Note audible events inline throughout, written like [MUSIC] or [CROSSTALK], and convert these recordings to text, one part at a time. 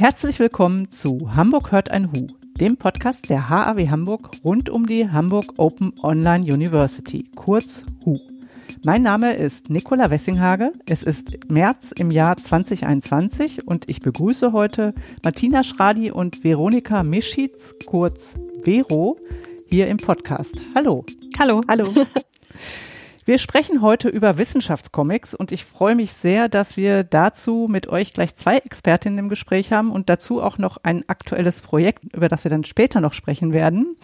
Herzlich willkommen zu Hamburg hört ein Hu, dem Podcast der HAW Hamburg rund um die Hamburg Open Online University, kurz HU. Mein Name ist Nicola Wessinghage. Es ist März im Jahr 2021 und ich begrüße heute Martina Schradi und Veronika Mischitz, kurz Vero, hier im Podcast. Hallo. Hallo. [LAUGHS] Hallo. Wir sprechen heute über Wissenschaftscomics und ich freue mich sehr, dass wir dazu mit euch gleich zwei Expertinnen im Gespräch haben und dazu auch noch ein aktuelles Projekt, über das wir dann später noch sprechen werden.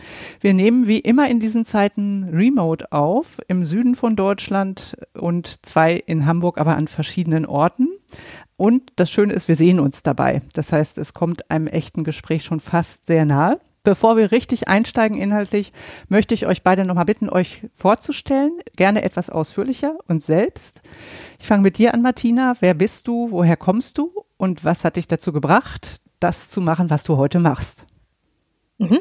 Wir nehmen wie immer in diesen Zeiten Remote auf, im Süden von Deutschland und zwei in Hamburg, aber an verschiedenen Orten. Und das Schöne ist, wir sehen uns dabei. Das heißt, es kommt einem echten Gespräch schon fast sehr nahe. Bevor wir richtig einsteigen inhaltlich, möchte ich euch beide nochmal bitten, euch vorzustellen, gerne etwas ausführlicher und selbst. Ich fange mit dir an, Martina. Wer bist du? Woher kommst du? Und was hat dich dazu gebracht, das zu machen, was du heute machst? Mhm.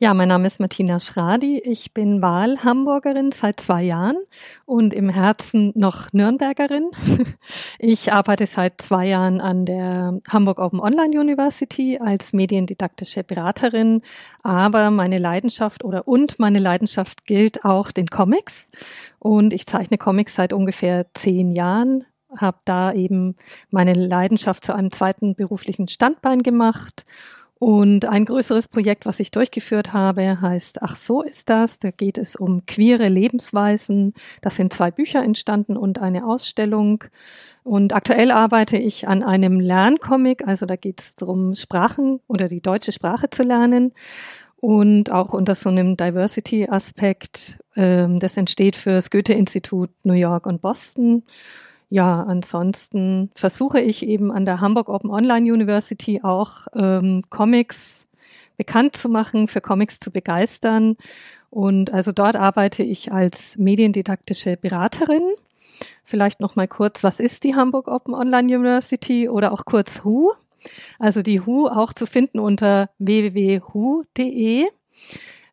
Ja, mein Name ist Martina Schradi. Ich bin Wahlhamburgerin seit zwei Jahren und im Herzen noch Nürnbergerin. [LAUGHS] Ich arbeite seit zwei Jahren an der Hamburg Open Online University als mediendidaktische Beraterin. Aber meine Leidenschaft oder und meine Leidenschaft gilt auch den Comics. Und ich zeichne Comics seit ungefähr zehn Jahren habe da eben meine Leidenschaft zu einem zweiten beruflichen Standbein gemacht und ein größeres Projekt, was ich durchgeführt habe, heißt Ach so ist das. Da geht es um queere Lebensweisen. Das sind zwei Bücher entstanden und eine Ausstellung. Und aktuell arbeite ich an einem Lerncomic. Also da geht es darum, Sprachen oder die deutsche Sprache zu lernen. Und auch unter so einem Diversity-Aspekt. Ähm, das entsteht für das Goethe-Institut New York und Boston. Ja, ansonsten versuche ich eben an der Hamburg Open Online University auch ähm, Comics bekannt zu machen, für Comics zu begeistern. Und also dort arbeite ich als mediendidaktische Beraterin. Vielleicht noch mal kurz, was ist die Hamburg Open Online University oder auch kurz HU? Also die HU auch zu finden unter www.hu.de.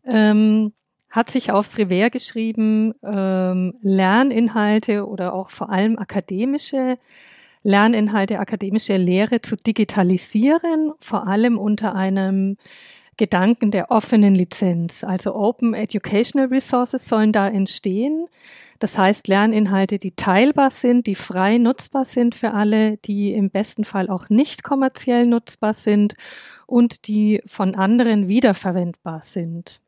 Ähm, hat sich aufs Revers geschrieben, ähm, Lerninhalte oder auch vor allem akademische Lerninhalte, akademische Lehre zu digitalisieren, vor allem unter einem Gedanken der offenen Lizenz. Also Open Educational Resources sollen da entstehen. Das heißt Lerninhalte, die teilbar sind, die frei nutzbar sind für alle, die im besten Fall auch nicht kommerziell nutzbar sind und die von anderen wiederverwendbar sind.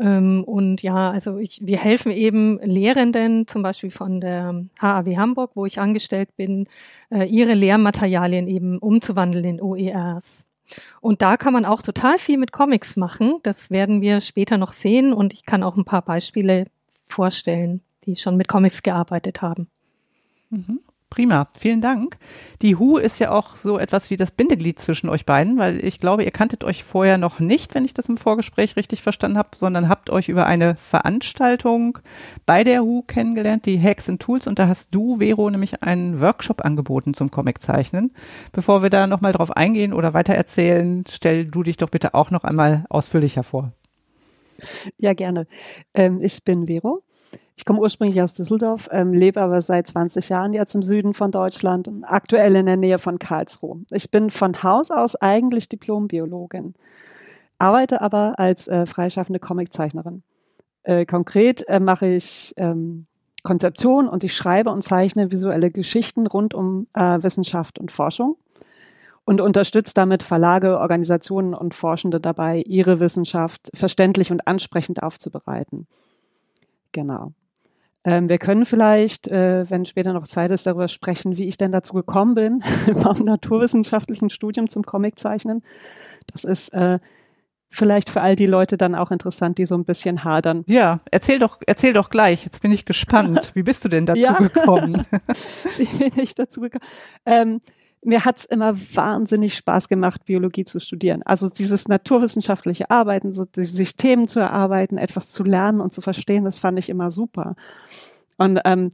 Ähm, und ja, also ich, wir helfen eben Lehrenden, zum Beispiel von der HAW Hamburg, wo ich angestellt bin, äh, ihre Lehrmaterialien eben umzuwandeln in OERs. Und da kann man auch total viel mit Comics machen. Das werden wir später noch sehen und ich kann auch ein paar Beispiele vorstellen, die schon mit Comics gearbeitet haben. Mhm. Prima, vielen Dank. Die Hu ist ja auch so etwas wie das Bindeglied zwischen euch beiden, weil ich glaube, ihr kanntet euch vorher noch nicht, wenn ich das im Vorgespräch richtig verstanden habe, sondern habt euch über eine Veranstaltung bei der Hu kennengelernt, die Hacks and Tools, und da hast du, Vero, nämlich einen Workshop angeboten zum Comiczeichnen. Bevor wir da nochmal drauf eingehen oder weiter erzählen, stell du dich doch bitte auch noch einmal ausführlicher vor. Ja, gerne. Ähm, ich bin Vero. Ich komme ursprünglich aus Düsseldorf, ähm, lebe aber seit 20 Jahren jetzt im Süden von Deutschland aktuell in der Nähe von Karlsruhe. Ich bin von Haus aus eigentlich Diplombiologin, arbeite aber als äh, freischaffende Comiczeichnerin. Äh, konkret äh, mache ich ähm, Konzeption und ich schreibe und zeichne visuelle Geschichten rund um äh, Wissenschaft und Forschung und unterstützt damit Verlage, Organisationen und Forschende dabei, ihre Wissenschaft verständlich und ansprechend aufzubereiten. Genau. Ähm, wir können vielleicht, äh, wenn später noch Zeit ist, darüber sprechen, wie ich denn dazu gekommen bin, [LAUGHS] beim naturwissenschaftlichen Studium zum Comiczeichnen. Das ist äh, vielleicht für all die Leute dann auch interessant, die so ein bisschen hadern. Ja, erzähl doch, erzähl doch gleich. Jetzt bin ich gespannt. [LAUGHS] Wie bist du denn dazu ja. gekommen? [LAUGHS] wie bin ich dazu gekommen? Ähm, mir hat's immer wahnsinnig Spaß gemacht, Biologie zu studieren. Also dieses naturwissenschaftliche Arbeiten, so sich Themen zu erarbeiten, etwas zu lernen und zu verstehen, das fand ich immer super. Und ähm,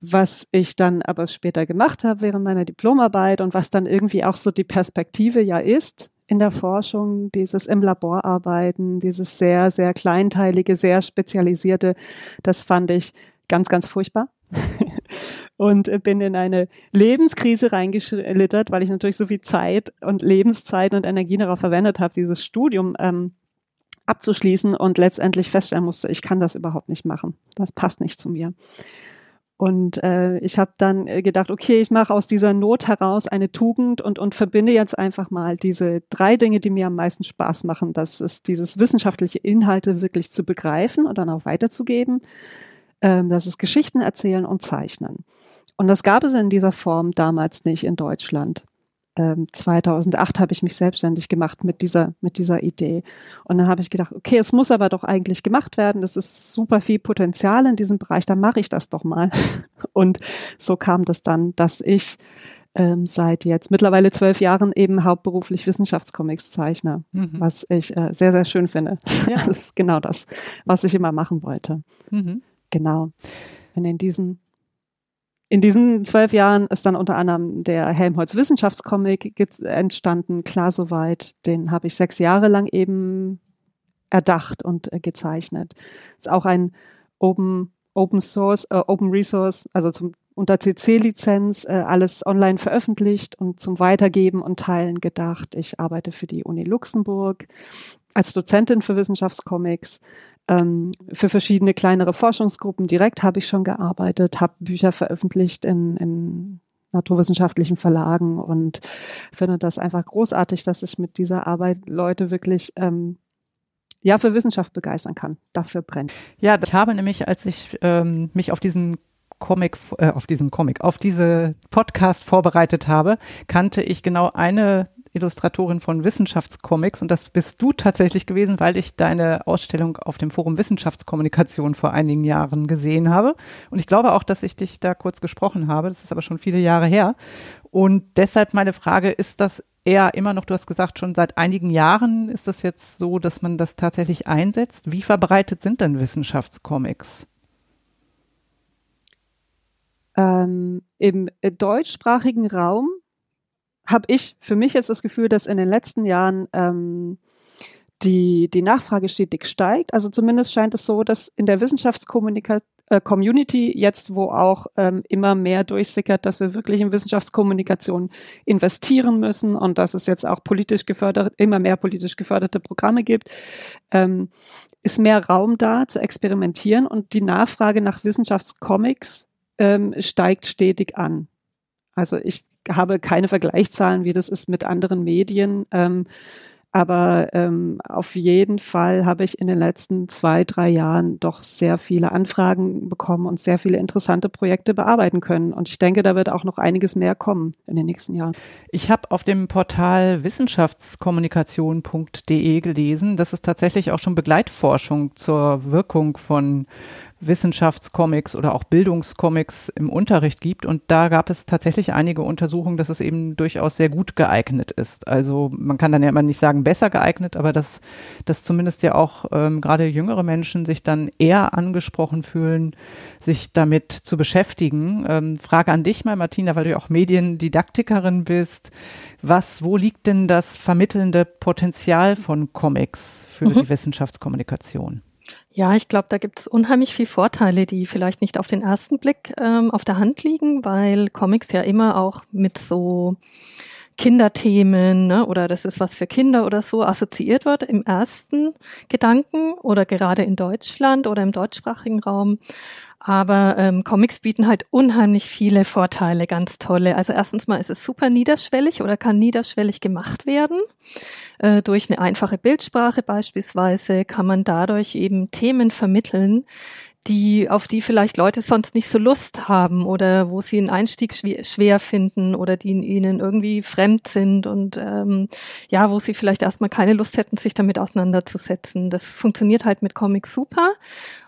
was ich dann aber später gemacht habe während meiner Diplomarbeit und was dann irgendwie auch so die Perspektive ja ist in der Forschung, dieses im Labor arbeiten, dieses sehr, sehr kleinteilige, sehr spezialisierte, das fand ich ganz, ganz furchtbar. [LAUGHS] und bin in eine Lebenskrise reingeschlittert, weil ich natürlich so viel Zeit und Lebenszeit und Energie darauf verwendet habe, dieses Studium ähm, abzuschließen und letztendlich feststellen musste, ich kann das überhaupt nicht machen. Das passt nicht zu mir. Und äh, ich habe dann äh, gedacht, okay, ich mache aus dieser Not heraus eine Tugend und, und verbinde jetzt einfach mal diese drei Dinge, die mir am meisten Spaß machen. Das ist dieses wissenschaftliche Inhalte wirklich zu begreifen und dann auch weiterzugeben. Ähm, das ist Geschichten erzählen und zeichnen. Und das gab es in dieser Form damals nicht in Deutschland. 2008 ähm, habe ich mich selbstständig gemacht mit dieser, mit dieser Idee. Und dann habe ich gedacht, okay, es muss aber doch eigentlich gemacht werden. Das ist super viel Potenzial in diesem Bereich, dann mache ich das doch mal. [LAUGHS] Und so kam das dann, dass ich ähm, seit jetzt mittlerweile zwölf Jahren eben hauptberuflich Wissenschaftscomics zeichne, mhm. was ich äh, sehr, sehr schön finde. Ja. [LAUGHS] Das ist genau das, was ich immer machen wollte. Mhm. Genau. Und in diesen in diesen zwölf Jahren ist dann unter anderem der Helmholtz Wissenschaftscomic entstanden, klar soweit. Den habe ich sechs Jahre lang eben erdacht und äh, gezeichnet. Ist auch ein Open, Open Source, äh, Open Resource, also zum, unter CC-Lizenz, äh, alles online veröffentlicht und zum Weitergeben und Teilen gedacht. Ich arbeite für die Uni Luxemburg als Dozentin für Wissenschaftscomics ähm, für verschiedene kleinere Forschungsgruppen direkt habe ich schon gearbeitet, habe Bücher veröffentlicht in, in naturwissenschaftlichen Verlagen und finde das einfach großartig, dass ich mit dieser Arbeit Leute wirklich ähm, ja für Wissenschaft begeistern kann. Dafür brennt. Ja, ich habe nämlich, als ich ähm, mich auf diesen Comic, äh, auf diesen Comic, auf diese Podcast vorbereitet habe, kannte ich genau eine Illustratorin von Wissenschaftscomics und das bist du tatsächlich gewesen, weil ich deine Ausstellung auf dem Forum Wissenschaftskommunikation vor einigen Jahren gesehen habe. Und ich glaube auch, dass ich dich da kurz gesprochen habe. Das ist aber schon viele Jahre her. Und deshalb meine Frage, ist das eher immer noch, du hast gesagt, schon seit einigen Jahren ist das jetzt so, dass man das tatsächlich einsetzt. Wie verbreitet sind denn Wissenschaftscomics? Ähm, Im deutschsprachigen Raum habe ich für mich jetzt das Gefühl, dass in den letzten Jahren ähm, die, die Nachfrage stetig steigt. Also zumindest scheint es so, dass in der Wissenschaftscommunity äh, jetzt, wo auch ähm, immer mehr durchsickert, dass wir wirklich in Wissenschaftskommunikation investieren müssen und dass es jetzt auch politisch gefördert, immer mehr politisch geförderte Programme gibt, ähm, ist mehr Raum da zu experimentieren und die Nachfrage nach Wissenschaftscomics ähm, steigt stetig an. Also ich habe keine Vergleichszahlen, wie das ist mit anderen Medien. Ähm, aber ähm, auf jeden Fall habe ich in den letzten zwei, drei Jahren doch sehr viele Anfragen bekommen und sehr viele interessante Projekte bearbeiten können. Und ich denke, da wird auch noch einiges mehr kommen in den nächsten Jahren. Ich habe auf dem Portal wissenschaftskommunikation.de gelesen, dass es tatsächlich auch schon Begleitforschung zur Wirkung von Wissenschaftscomics oder auch Bildungscomics im Unterricht gibt. Und da gab es tatsächlich einige Untersuchungen, dass es eben durchaus sehr gut geeignet ist. Also man kann dann ja immer nicht sagen besser geeignet, aber dass, dass zumindest ja auch ähm, gerade jüngere Menschen sich dann eher angesprochen fühlen, sich damit zu beschäftigen. Ähm, Frage an dich mal, Martina, weil du ja auch Mediendidaktikerin bist. Was, wo liegt denn das vermittelnde Potenzial von Comics für mhm. die Wissenschaftskommunikation? Ja, ich glaube, da gibt es unheimlich viel Vorteile, die vielleicht nicht auf den ersten Blick ähm, auf der Hand liegen, weil Comics ja immer auch mit so Kinderthemen ne, oder das ist was für Kinder oder so assoziiert wird im ersten Gedanken oder gerade in Deutschland oder im deutschsprachigen Raum. Aber ähm, Comics bieten halt unheimlich viele Vorteile, ganz tolle. Also erstens mal ist es super niederschwellig oder kann niederschwellig gemacht werden. Äh, durch eine einfache Bildsprache beispielsweise kann man dadurch eben Themen vermitteln, die, auf die vielleicht Leute sonst nicht so Lust haben oder wo sie einen Einstieg schwer finden oder die ihnen irgendwie fremd sind und ähm, ja, wo sie vielleicht erstmal keine Lust hätten, sich damit auseinanderzusetzen. Das funktioniert halt mit Comics super.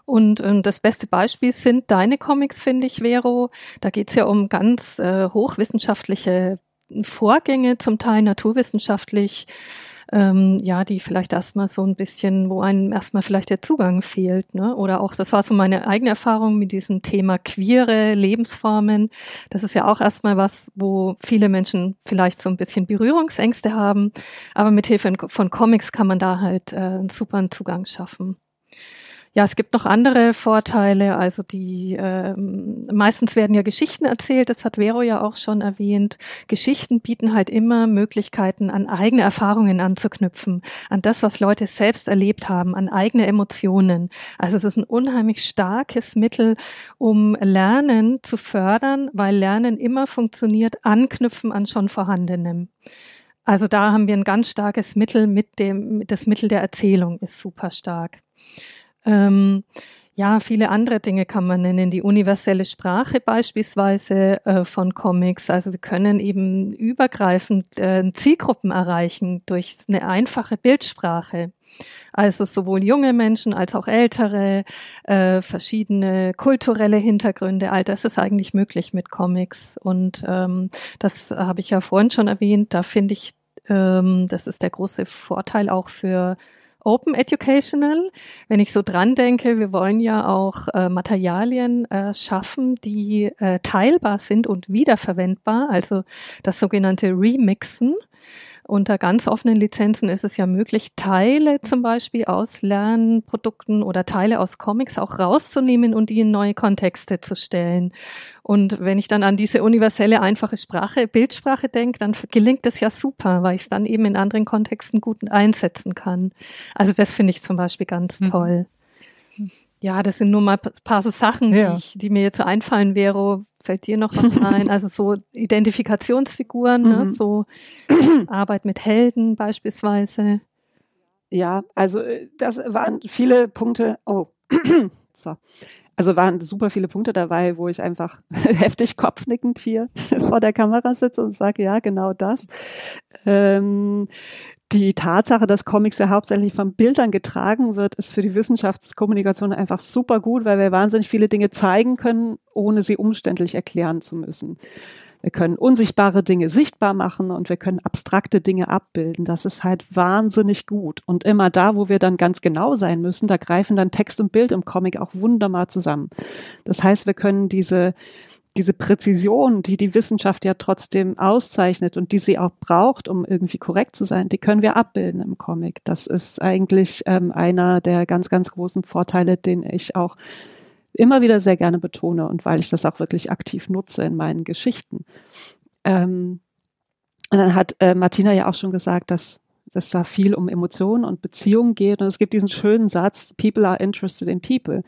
Und, und das beste Beispiel sind deine Comics, finde ich, Vero. Da geht's ja um ganz äh, hochwissenschaftliche Vorgänge, zum Teil naturwissenschaftlich ähm, ja, die vielleicht erstmal so ein bisschen, wo einem erstmal vielleicht der Zugang fehlt, ne? Oder auch, das war so meine eigene Erfahrung mit diesem Thema queere Lebensformen. Das ist ja auch erstmal was, wo viele Menschen vielleicht so ein bisschen Berührungsängste haben. Aber mit Hilfe von Comics kann man da halt äh, einen super Zugang schaffen. Ja, es gibt noch andere Vorteile. Also die ähm, meistens werden ja Geschichten erzählt, das hat Vero ja auch schon erwähnt. Geschichten bieten halt immer Möglichkeiten, an eigene Erfahrungen anzuknüpfen, an das, was Leute selbst erlebt haben, an eigene Emotionen. Also es ist ein unheimlich starkes Mittel, um Lernen zu fördern, weil Lernen immer funktioniert, anknüpfen an schon Vorhandenem. Also da haben wir ein ganz starkes Mittel mit dem, das Mittel der Erzählung ist super stark. Ähm, ja, viele andere Dinge kann man nennen. Die universelle Sprache beispielsweise äh, von Comics. Also wir können eben übergreifend äh, Zielgruppen erreichen durch eine einfache Bildsprache. Also sowohl junge Menschen als auch ältere, äh, verschiedene kulturelle Hintergründe, all das ist eigentlich möglich mit Comics. Und ähm, das habe ich ja vorhin schon erwähnt. Da finde ich, ähm, das ist der große Vorteil auch für Open Educational. Wenn ich so dran denke, wir wollen ja auch äh, Materialien äh, schaffen, die äh, teilbar sind und wiederverwendbar, also das sogenannte Remixen. Unter ganz offenen Lizenzen ist es ja möglich, Teile zum Beispiel aus Lernprodukten oder Teile aus Comics auch rauszunehmen und die in neue Kontexte zu stellen. Und wenn ich dann an diese universelle, einfache Sprache, Bildsprache denke, dann gelingt das ja super, weil ich es dann eben in anderen Kontexten gut einsetzen kann. Also das finde ich zum Beispiel ganz mhm. Ja, das sind nur mal ein paar Sachen, ja. die, ich, die mir jetzt so einfallen wäre, Fällt dir noch was [LAUGHS] ein? Also so Identifikationsfiguren, ne? Mhm. so [CLEARS THROAT] Arbeit mit Helden beispielsweise. Ja, also äh, das waren viele Punkte. Oh, [CLEARS THROAT] so. Also waren super viele Punkte dabei, wo ich einfach [LAUGHS] heftig kopfnickend hier [LAUGHS] vor der Kamera sitze und sage, ja, genau das. Ähm, die Tatsache, dass Comics ja hauptsächlich von Bildern getragen wird, ist für die Wissenschaftskommunikation einfach super gut, weil wir wahnsinnig viele Dinge zeigen können, ohne sie umständlich erklären zu müssen. Wir können unsichtbare Dinge sichtbar machen und wir können abstrakte Dinge abbilden. Das ist halt wahnsinnig gut. Und immer da, wo wir dann ganz genau sein müssen, da greifen dann Text und Bild im Comic auch wunderbar zusammen. Das heißt, wir können diese, diese Präzision, die die Wissenschaft ja trotzdem auszeichnet und die sie auch braucht, um irgendwie korrekt zu sein, die können wir abbilden im Comic. Das ist eigentlich ähm, einer der ganz, ganz großen Vorteile, den ich auch immer wieder sehr gerne betone und weil ich das auch wirklich aktiv nutze in meinen Geschichten. Ähm, und dann hat äh, Martina ja auch schon gesagt, dass dass da viel um Emotionen und Beziehungen geht. Und es gibt diesen schönen Satz, People are interested in people.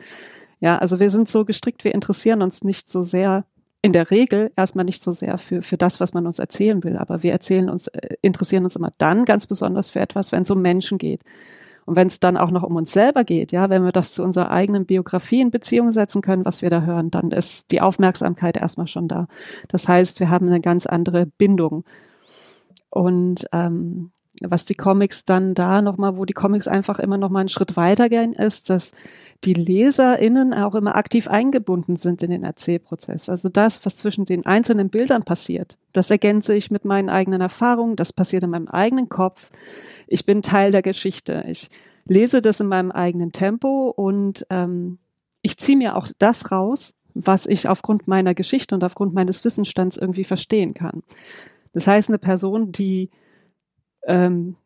Ja, also wir sind so gestrickt, wir interessieren uns nicht so sehr in der Regel erstmal nicht so sehr für, für das, was man uns erzählen will, aber wir erzählen uns, äh, interessieren uns immer dann ganz besonders für etwas, wenn es um Menschen geht. Und wenn es dann auch noch um uns selber geht, ja, wenn wir das zu unserer eigenen Biografie in Beziehung setzen können, was wir da hören, dann ist die Aufmerksamkeit erstmal schon da. Das heißt, wir haben eine ganz andere Bindung. Und ähm, was die Comics dann da nochmal, wo die Comics einfach immer nochmal einen Schritt weitergehen, ist, dass die LeserInnen auch immer aktiv eingebunden sind in den Erzählprozess. Also das, was zwischen den einzelnen Bildern passiert, das ergänze ich mit meinen eigenen Erfahrungen, das passiert in meinem eigenen Kopf. Ich bin Teil der Geschichte. Ich lese das in meinem eigenen Tempo und ähm, ich ziehe mir auch das raus, was ich aufgrund meiner Geschichte und aufgrund meines Wissensstands irgendwie verstehen kann. Das heißt, eine Person, die ähm,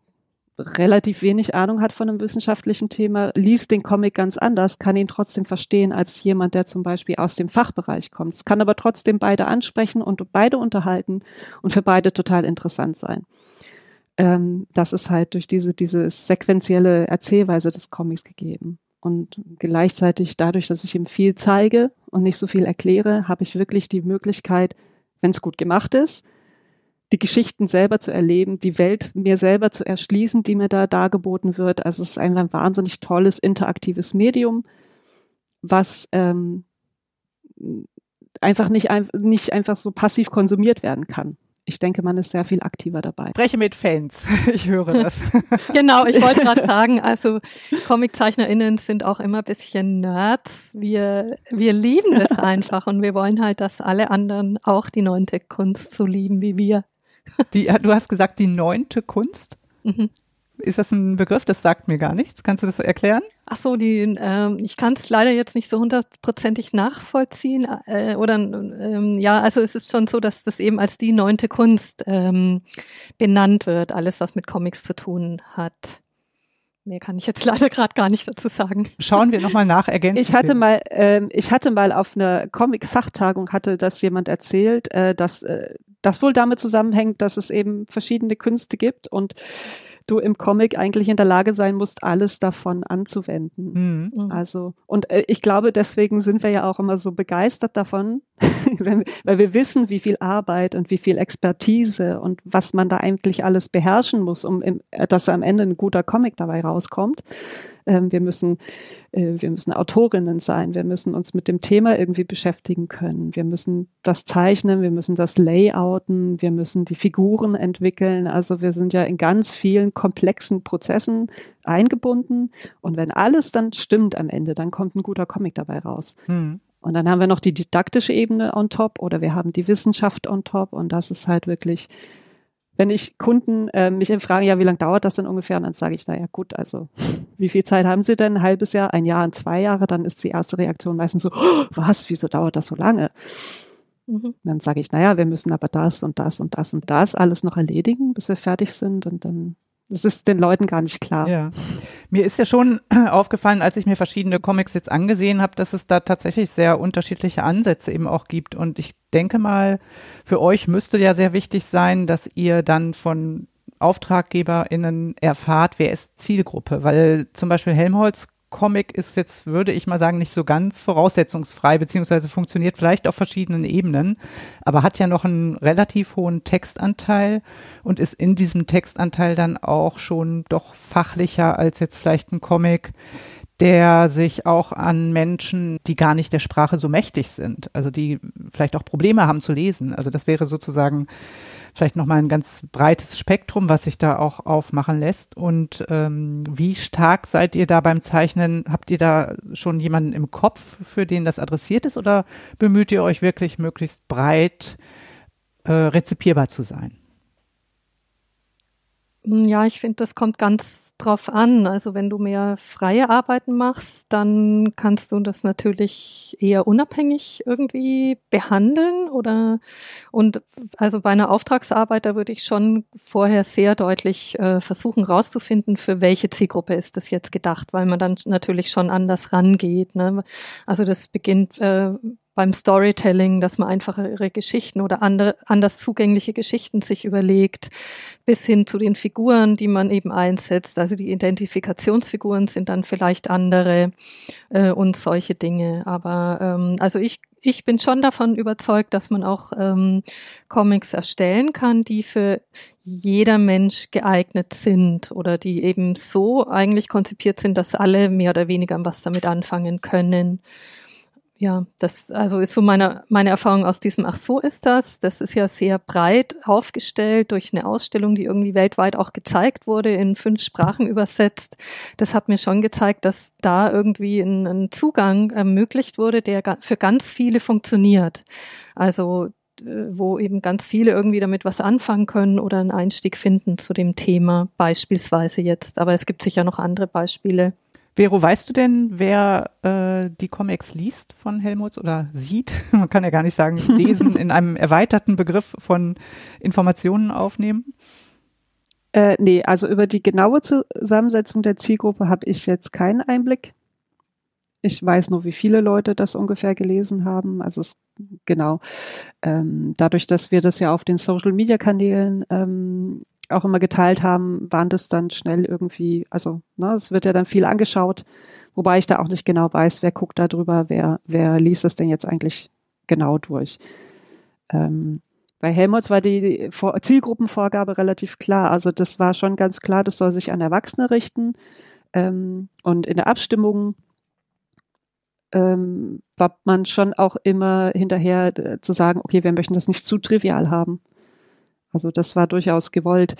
relativ wenig Ahnung hat von einem wissenschaftlichen Thema, liest den Comic ganz anders, kann ihn trotzdem verstehen als jemand, der zum Beispiel aus dem Fachbereich kommt. Es kann aber trotzdem beide ansprechen und beide unterhalten und für beide total interessant sein. Ähm, das ist halt durch diese, diese sequentielle Erzählweise des Comics gegeben. Und gleichzeitig dadurch, dass ich ihm viel zeige und nicht so viel erkläre, habe ich wirklich die Möglichkeit, wenn es gut gemacht ist, die Geschichten selber zu erleben, die Welt mir selber zu erschließen, die mir da dargeboten wird. Also es ist ein, ein wahnsinnig tolles, interaktives Medium, was ähm, einfach nicht, nicht einfach so passiv konsumiert werden kann. Ich denke, man ist sehr viel aktiver dabei. Spreche mit Fans. [LAUGHS] Ich höre das. [LAUGHS] genau, ich wollte gerade sagen, also ComiczeichnerInnen sind auch immer ein bisschen Nerds. Wir, wir lieben es [LAUGHS] einfach und wir wollen halt, dass alle anderen auch die neunte Kunst so lieben wie wir. Die, du hast gesagt, die neunte Kunst? Mhm. Ist das ein Begriff? Das sagt mir gar nichts. Kannst du das erklären? Ach so, die, ähm, ich kann es leider jetzt nicht so hundertprozentig nachvollziehen. Äh, oder ähm, ja, also es ist schon so, dass das eben als die neunte Kunst ähm, benannt wird, alles was mit Comics zu tun hat. mehr kann ich jetzt [LAUGHS] leider gerade gar nicht dazu sagen. Schauen wir nochmal nach, ergänzen. Ich hatte mal, ähm, ich hatte mal auf einer Comic-Fachtagung hatte das jemand erzählt, äh, dass äh, das wohl damit zusammenhängt, dass es eben verschiedene Künste gibt und du im Comic eigentlich in der Lage sein musst, alles davon anzuwenden. Mhm. mhm. Also, und äh, ich glaube, deswegen sind wir ja auch immer so begeistert davon, [LAUGHS] weil wir wissen, wie viel Arbeit und wie viel Expertise und was man da eigentlich alles beherrschen muss, um im, dass am Ende ein guter Comic dabei rauskommt. Ähm, wir müssen, äh, wir müssen Autorinnen sein. Wir müssen uns mit dem Thema irgendwie beschäftigen können. Wir müssen das zeichnen. Wir müssen das layouten. Wir müssen die Figuren entwickeln. Also wir sind ja in ganz vielen komplexen Prozessen eingebunden. Und wenn alles dann stimmt am Ende, dann kommt ein guter Comic dabei raus. Hm. Und dann haben wir noch die didaktische Ebene on top oder wir haben die Wissenschaft on top und das ist halt wirklich wenn ich Kunden äh, mich fragen, ja, wie lange dauert das denn ungefähr? Und dann sage ich, naja, gut, also wie viel Zeit haben Sie denn? Ein halbes Jahr, ein Jahr, zwei Jahre? Dann ist die erste Reaktion meistens so, oh, was, wieso dauert das so lange? Mhm. Dann sage ich, naja, wir müssen aber das und das und das und das alles noch erledigen, bis wir fertig sind und dann das ist den Leuten gar nicht klar. Ja. Mir ist ja schon [CLEARS THROAT] aufgefallen, als ich mir verschiedene Comics jetzt angesehen habe, dass es da tatsächlich sehr unterschiedliche Ansätze eben auch gibt. Und ich denke mal, für euch müsste ja sehr wichtig sein, dass ihr dann von AuftraggeberInnen erfahrt, wer ist Zielgruppe, weil zum Beispiel Helmholtz Comic ist jetzt, würde ich mal sagen, nicht so ganz voraussetzungsfrei, beziehungsweise funktioniert vielleicht auf verschiedenen Ebenen, aber hat ja noch einen relativ hohen Textanteil und ist in diesem Textanteil dann auch schon doch fachlicher als jetzt vielleicht ein Comic, der sich auch an Menschen, die gar nicht der Sprache so mächtig sind, also die vielleicht auch Probleme haben zu lesen. Also das wäre sozusagen vielleicht nochmal ein ganz breites Spektrum, was sich da auch aufmachen lässt. Und ähm, wie stark seid ihr da beim Zeichnen? Habt ihr da schon jemanden im Kopf, für den das adressiert ist, oder bemüht ihr euch wirklich möglichst breit äh, rezipierbar zu sein? Ja, ich finde, das kommt ganz drauf an. Also wenn du mehr freie Arbeiten machst, dann kannst du das natürlich eher unabhängig irgendwie behandeln oder und also bei einer Auftragsarbeit, da würde ich schon vorher sehr deutlich äh, versuchen rauszufinden, für welche Zielgruppe ist das jetzt gedacht, weil man dann natürlich schon anders rangeht. Ne? Also das beginnt äh, beim Storytelling, dass man einfachere Geschichten oder andere, anders zugängliche Geschichten sich überlegt, bis hin zu den Figuren, die man eben einsetzt. Also die Identifikationsfiguren sind dann vielleicht andere äh, und solche Dinge. Aber ähm, also ich ich bin schon davon überzeugt, dass man auch ähm, Comics erstellen kann, die für jeder Mensch geeignet sind oder die eben so eigentlich konzipiert sind, dass alle mehr oder weniger was damit anfangen können ja, das also ist so meine, meine Erfahrung aus diesem Ach so ist das. Das ist ja sehr breit aufgestellt durch eine Ausstellung, die irgendwie weltweit auch gezeigt wurde, in fünf Sprachen übersetzt. Das hat mir schon gezeigt, dass da irgendwie ein, ein Zugang ermöglicht wurde, der für ganz viele funktioniert. Also wo eben ganz viele irgendwie damit was anfangen können oder einen Einstieg finden zu dem Thema, beispielsweise jetzt. Aber es gibt sicher noch andere Beispiele. Vero, weißt du denn, wer äh, die Comics liest von Helmuts oder sieht? [LAUGHS] Man kann ja gar nicht sagen, [LAUGHS] lesen in einem erweiterten Begriff von Informationen aufnehmen. Äh, nee, also über die genaue Zusammensetzung der Zielgruppe habe ich jetzt keinen Einblick. Ich weiß nur, wie viele Leute das ungefähr gelesen haben. Also es, genau. Ähm, dadurch, dass wir das ja auf den Social Media Kanälen ähm, auch immer geteilt haben, waren das dann schnell irgendwie, also ne, es wird ja dann viel angeschaut, wobei ich da auch nicht genau weiß, wer guckt da drüber, wer, wer liest es denn jetzt eigentlich genau durch. Ähm, bei Helmholtz war die Zielgruppenvorgabe relativ klar. Also das war schon ganz klar, das soll sich an Erwachsene richten. Ähm, und in der Abstimmung ähm, war man schon auch immer hinterher äh, zu sagen, okay, wir möchten das nicht zu trivial haben. Also das war durchaus gewollt.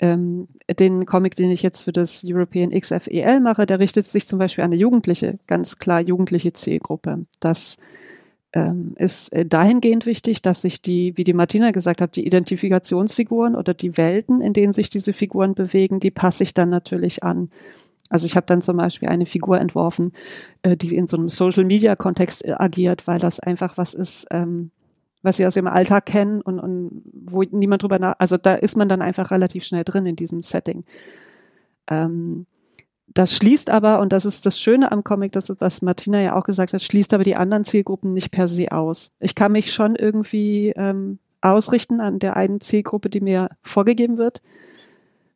Ähm, den Comic, den ich jetzt für das European XFEL mache, der richtet sich zum Beispiel an eine Jugendliche, ganz klar jugendliche Zielgruppe. Das ähm, ist äh, dahingehend wichtig, dass sich die, wie die Martina gesagt hat, die Identifikationsfiguren oder die Welten, in denen sich diese Figuren bewegen, die passe ich dann natürlich an. Also ich habe dann zum Beispiel eine Figur entworfen, äh, die in so einem Social-Media-Kontext äh, agiert, weil das einfach was ist, ähm, was sie aus ihrem Alltag kennen und, und wo niemand drüber nach, also da ist man dann einfach relativ schnell drin in diesem Setting. Ähm, das schließt aber, und das ist das Schöne am Comic, das was Martina ja auch gesagt hat, schließt aber die anderen Zielgruppen nicht per se aus. Ich kann mich schon irgendwie ähm, ausrichten an der einen Zielgruppe, die mir vorgegeben wird,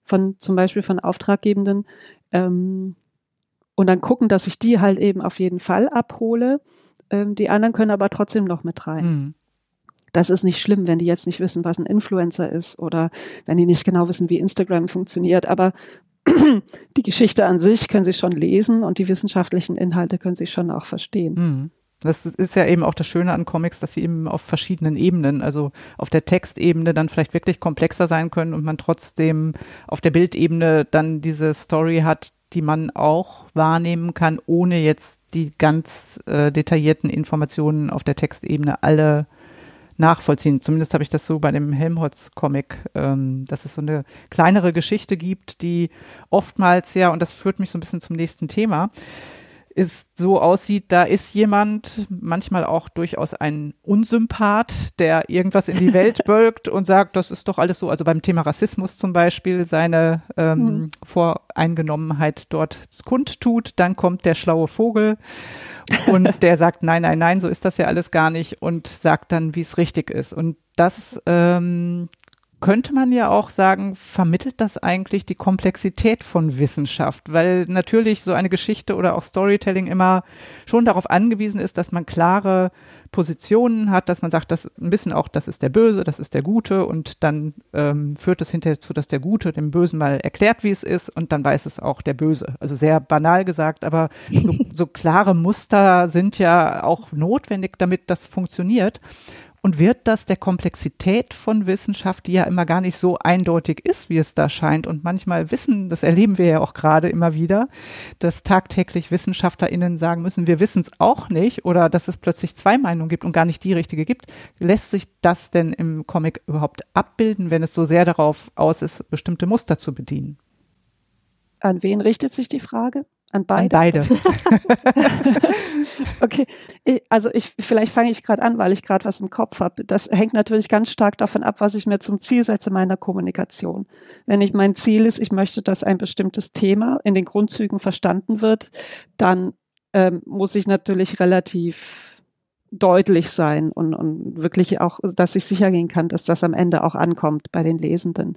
von zum Beispiel von Auftraggebenden, ähm, und dann gucken, dass ich die halt eben auf jeden Fall abhole. Ähm, die anderen können aber trotzdem noch mit rein. Mhm. Das ist nicht schlimm, wenn die jetzt nicht wissen, was ein Influencer ist oder wenn die nicht genau wissen, wie Instagram funktioniert. Aber [CLEARS THROAT] die Geschichte an sich können sie schon lesen und die wissenschaftlichen Inhalte können sie schon auch verstehen. Mhm. Das ist ja eben auch das Schöne an Comics, dass sie eben auf verschiedenen Ebenen, also auf der Textebene dann vielleicht wirklich komplexer sein können und man trotzdem auf der Bildebene dann diese Story hat, die man auch wahrnehmen kann, ohne jetzt die ganz äh, detaillierten Informationen auf der Textebene alle nachvollziehen. Zumindest habe ich das so bei dem Helmholtz-Comic, ähm, dass es so eine kleinere Geschichte gibt, die oftmals ja, und das führt mich so ein bisschen zum nächsten Thema, es so aussieht, da ist jemand, manchmal auch durchaus ein Unsympath, der irgendwas in die Welt [LAUGHS] bölkt und sagt, das ist doch alles so, also beim Thema Rassismus zum Beispiel, seine ähm, mhm. Voreingenommenheit dort kundtut, dann kommt der schlaue Vogel und [LAUGHS] der sagt, nein, nein, nein, so ist das ja alles gar nicht und sagt dann, wie es richtig ist. Und das ähm, könnte man ja auch sagen, vermittelt das eigentlich die Komplexität von Wissenschaft, weil natürlich so eine Geschichte oder auch Storytelling immer schon darauf angewiesen ist, dass man klare Positionen hat, dass man sagt, das ein bisschen auch, das ist der Böse, das ist der Gute und dann ähm, führt es hinterher zu, dass der Gute dem Bösen mal erklärt, wie es ist und dann weiß es auch der Böse. Also sehr banal gesagt, aber so, [LAUGHS] so klare Muster sind ja auch notwendig, damit das funktioniert. Und wird das der Komplexität von Wissenschaft, die ja immer gar nicht so eindeutig ist, wie es da scheint, und manchmal wissen, das erleben wir ja auch gerade immer wieder, dass tagtäglich WissenschaftlerInnen sagen müssen, wir wissen es auch nicht, oder dass es plötzlich zwei Meinungen gibt und gar nicht die richtige gibt. Lässt sich das denn im Comic überhaupt abbilden, wenn es so sehr darauf aus ist, bestimmte Muster zu bedienen? An wen richtet sich die Frage? An beide. An beide. [LAUGHS] okay, also ich vielleicht fange ich gerade an, weil ich gerade was im Kopf habe. Das hängt natürlich ganz stark davon ab, was ich mir zum Ziel setze meiner Kommunikation. Wenn ich mein Ziel ist, ich möchte, dass ein bestimmtes Thema in den Grundzügen verstanden wird, dann ähm, muss ich natürlich relativ deutlich sein und, und wirklich auch, dass ich sicher gehen kann, dass das am Ende auch ankommt bei den Lesenden.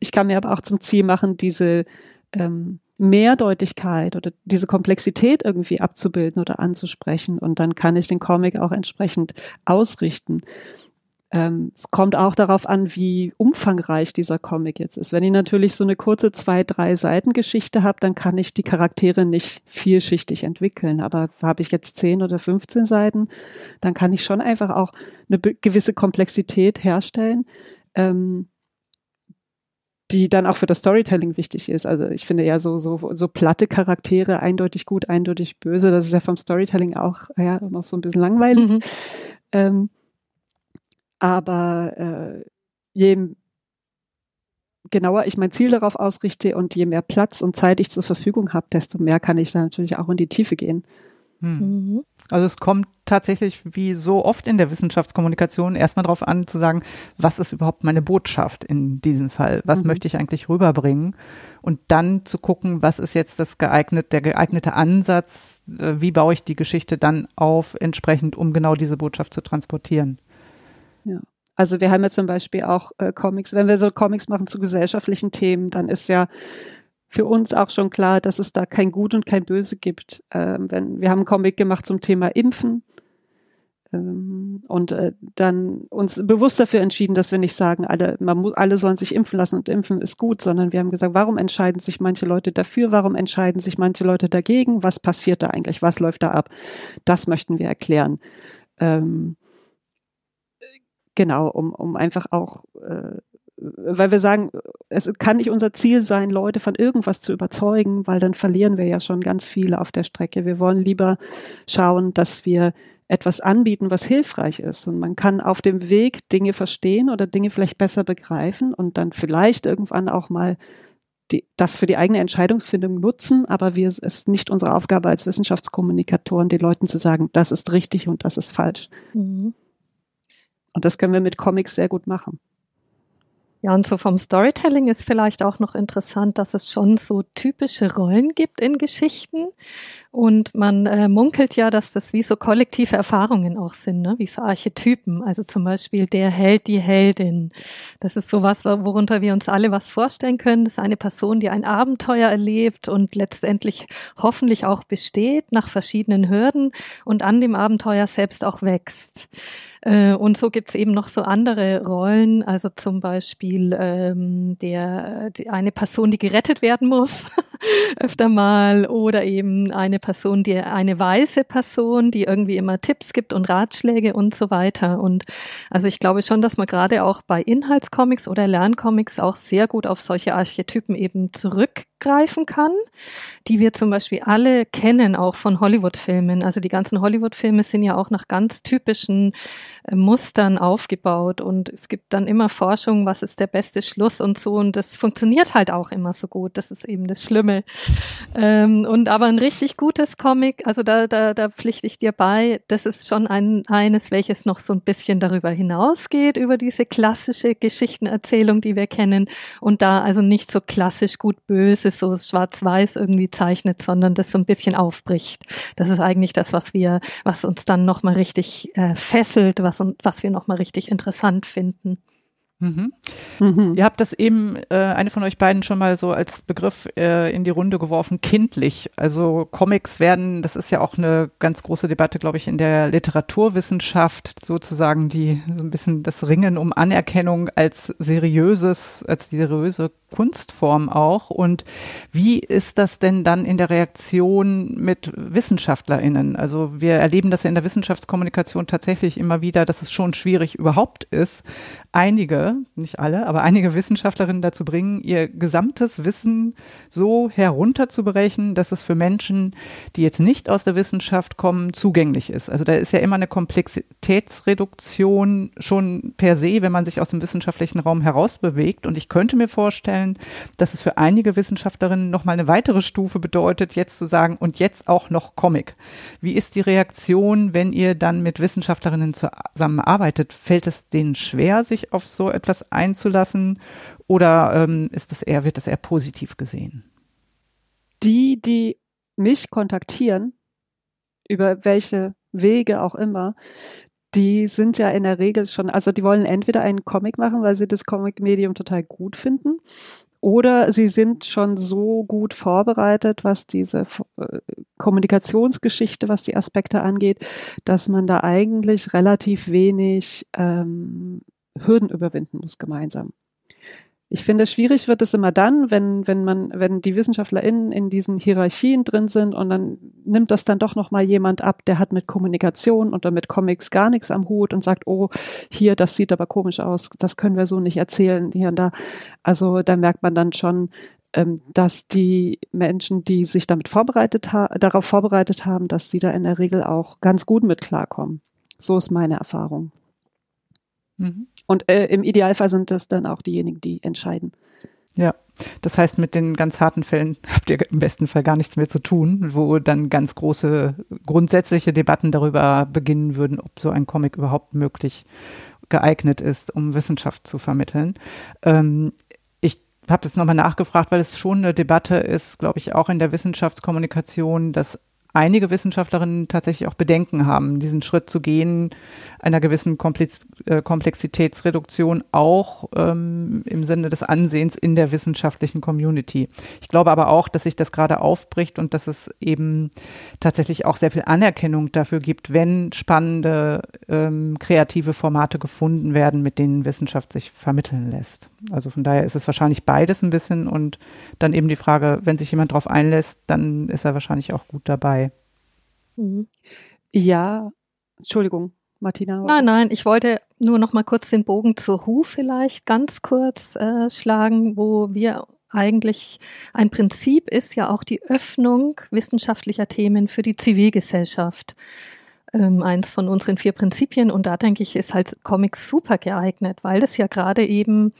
Ich kann mir aber auch zum Ziel machen, diese ähm, Mehrdeutigkeit oder diese Komplexität irgendwie abzubilden oder anzusprechen. Und dann kann ich den Comic auch entsprechend ausrichten. Ähm, es kommt auch darauf an, wie umfangreich dieser Comic jetzt ist. Wenn ich natürlich so eine kurze zwei, drei Seiten Geschichte habe, dann kann ich die Charaktere nicht vielschichtig entwickeln. Aber habe ich jetzt zehn oder 15 Seiten, dann kann ich schon einfach auch eine gewisse Komplexität herstellen. Ähm, die dann auch für das Storytelling wichtig ist. Also ich finde ja so, so, so platte Charaktere, eindeutig gut, eindeutig böse, das ist ja vom Storytelling auch ja, noch so ein bisschen langweilig. Mhm. Ähm, aber äh, je genauer ich mein Ziel darauf ausrichte und je mehr Platz und Zeit ich zur Verfügung habe, desto mehr kann ich da natürlich auch in die Tiefe gehen. Hm. Mhm. Also es kommt tatsächlich wie so oft in der Wissenschaftskommunikation erstmal darauf an zu sagen, was ist überhaupt meine Botschaft in diesem Fall? Was mhm. möchte ich eigentlich rüberbringen? Und dann zu gucken, was ist jetzt das geeignet, der geeignete Ansatz? Äh, wie baue ich die Geschichte dann auf entsprechend, um genau diese Botschaft zu transportieren? Ja. Also wir haben ja zum Beispiel auch äh, Comics, wenn wir so Comics machen zu gesellschaftlichen Themen, dann ist ja für uns auch schon klar, dass es da kein Gut und kein Böse gibt. Ähm, wenn, wir haben einen Comic gemacht zum Thema Impfen und äh, dann uns bewusst dafür entschieden, dass wir nicht sagen, alle, man alle sollen sich impfen lassen und impfen ist gut, sondern wir haben gesagt, warum entscheiden sich manche Leute dafür, warum entscheiden sich manche Leute dagegen, was passiert da eigentlich, was läuft da ab? Das möchten wir erklären. Ähm, genau, um, um einfach auch äh, weil wir sagen, es kann nicht unser Ziel sein, Leute von irgendwas zu überzeugen, weil dann verlieren wir ja schon ganz viele auf der Strecke. Wir wollen lieber schauen, dass wir etwas anbieten, was hilfreich ist. Und man kann auf dem Weg Dinge verstehen oder Dinge vielleicht besser begreifen und dann vielleicht irgendwann auch mal die, das für die eigene Entscheidungsfindung nutzen, aber wir, es ist nicht unsere Aufgabe als Wissenschaftskommunikatoren, den Leuten zu sagen, das ist richtig und das ist falsch. Mhm. Und das können wir mit Comics sehr gut machen. Ja, und so vom Storytelling ist vielleicht auch noch interessant, dass es schon so typische Rollen gibt in Geschichten. Und man äh, munkelt ja, dass das wie so kollektive Erfahrungen auch sind, ne? wie so Archetypen. Also zum Beispiel der Held, die Heldin. Das ist sowas, worunter wir uns alle was vorstellen können. Das ist eine Person, die ein Abenteuer erlebt und letztendlich hoffentlich auch besteht nach verschiedenen Hürden und an dem Abenteuer selbst auch wächst. Äh, und so gibt's eben noch so andere Rollen, also zum Beispiel ähm, der die, eine Person, die gerettet werden muss, [LAUGHS] öfter mal, oder eben eine Person, die eine weise Person, die irgendwie immer Tipps gibt und Ratschläge und so weiter. Und also ich glaube schon, dass man gerade auch bei Inhaltscomics oder Lerncomics auch sehr gut auf solche Archetypen eben zurück greifen kann, die wir zum Beispiel alle kennen, auch von Hollywood-Filmen. Also die ganzen Hollywood-Filme sind ja auch nach ganz typischen äh, Mustern aufgebaut und es gibt dann immer Forschung, was ist der beste Schluss und so und das funktioniert halt auch immer so gut. Das ist eben das Schlimme. Ähm, und aber ein richtig gutes Comic, also da, da, da pflichte ich dir bei, das ist schon ein, eines, welches noch so ein bisschen darüber hinausgeht, über diese klassische Geschichtenerzählung, die wir kennen und da also nicht so klassisch gut böse es so schwarz-weiß irgendwie zeichnet, sondern das so ein bisschen aufbricht. Das ist eigentlich das, was wir, was uns dann nochmal richtig äh, fesselt, was, was wir nochmal richtig interessant finden. Mhm. Mhm. Ihr habt das eben, äh, eine von euch beiden schon mal so als Begriff äh, in die Runde geworfen, kindlich. Also Comics werden, das ist ja auch eine ganz große Debatte, glaube ich, in der Literaturwissenschaft, sozusagen die so ein bisschen das Ringen um Anerkennung als seriöses, als die seriöse Kunstform auch. Und wie ist das denn dann in der Reaktion mit WissenschaftlerInnen? Also wir erleben das ja in der Wissenschaftskommunikation tatsächlich immer wieder, dass es schon schwierig überhaupt ist, einige, nicht alle, aber einige Wissenschaftlerinnen dazu bringen, ihr gesamtes Wissen so herunterzubrechen, dass es für Menschen, die jetzt nicht aus der Wissenschaft kommen, zugänglich ist. Also da ist ja immer eine Komplexitätsreduktion schon per se, wenn man sich aus dem wissenschaftlichen Raum herausbewegt. Und ich könnte mir vorstellen, vorstellen, dass es für einige Wissenschaftlerinnen noch mal eine weitere Stufe bedeutet, jetzt zu sagen, und jetzt auch noch Comic. Wie ist die Reaktion, wenn ihr dann mit Wissenschaftlerinnen zusammenarbeitet? Fällt es denen schwer, sich auf so etwas einzulassen? Oder ähm, ist das eher, wird das eher positiv gesehen? Die, die mich kontaktieren, über welche Wege auch immer, die sind ja in der Regel schon, also die wollen entweder einen Comic machen, weil sie das Comic-Medium total gut finden, oder sie sind schon so gut vorbereitet, was diese äh, Kommunikationsgeschichte, was die Aspekte angeht, dass man da eigentlich relativ wenig ähm, Hürden überwinden muss gemeinsam. Ich finde, schwierig wird es immer dann, wenn, wenn man, wenn die WissenschaftlerInnen in diesen Hierarchien drin sind und dann nimmt das dann doch nochmal jemand ab, der hat mit Kommunikation und mit Comics gar nichts am Hut und sagt, oh, hier, das sieht aber komisch aus, das können wir so nicht erzählen, hier und da. Also da merkt man dann schon, ähm, dass die Menschen, die sich damit vorbereitet ha darauf vorbereitet haben, dass sie da in der Regel auch ganz gut mit klarkommen. So ist meine Erfahrung. Mhm. Und äh, im Idealfall sind das dann auch diejenigen, die entscheiden. Ja, das heißt, mit den ganz harten Fällen [LAUGHS] habt ihr im besten Fall gar nichts mehr zu tun, wo dann ganz große grundsätzliche Debatten darüber beginnen würden, ob so ein Comic überhaupt möglich geeignet ist, um Wissenschaft zu vermitteln. Ähm, ich habe das nochmal nachgefragt, weil es schon eine Debatte ist, glaube ich, auch in der Wissenschaftskommunikation, dass einige Wissenschaftlerinnen tatsächlich auch Bedenken haben, diesen Schritt zu gehen, einer gewissen Komplex äh, Komplexitätsreduktion auch ähm, im Sinne des Ansehens in der wissenschaftlichen Community. Ich glaube aber auch, dass sich das gerade aufbricht und dass es eben tatsächlich auch sehr viel Anerkennung dafür gibt, wenn spannende ähm, kreative Formate gefunden werden, mit denen Wissenschaft sich vermitteln lässt. Also von daher ist es wahrscheinlich beides ein bisschen und dann eben die Frage, wenn sich jemand darauf einlässt, dann ist er wahrscheinlich auch gut dabei. Mhm. Ja, Entschuldigung, Martina. Nein, nein, ich wollte nur noch mal kurz den Bogen zur HU vielleicht ganz kurz äh, schlagen, wo wir eigentlich ein Prinzip ist ja auch die Öffnung wissenschaftlicher Themen für die Zivilgesellschaft. Ähm, eins von unseren vier Prinzipien und da denke ich, ist halt Comics super geeignet, weil das ja gerade eben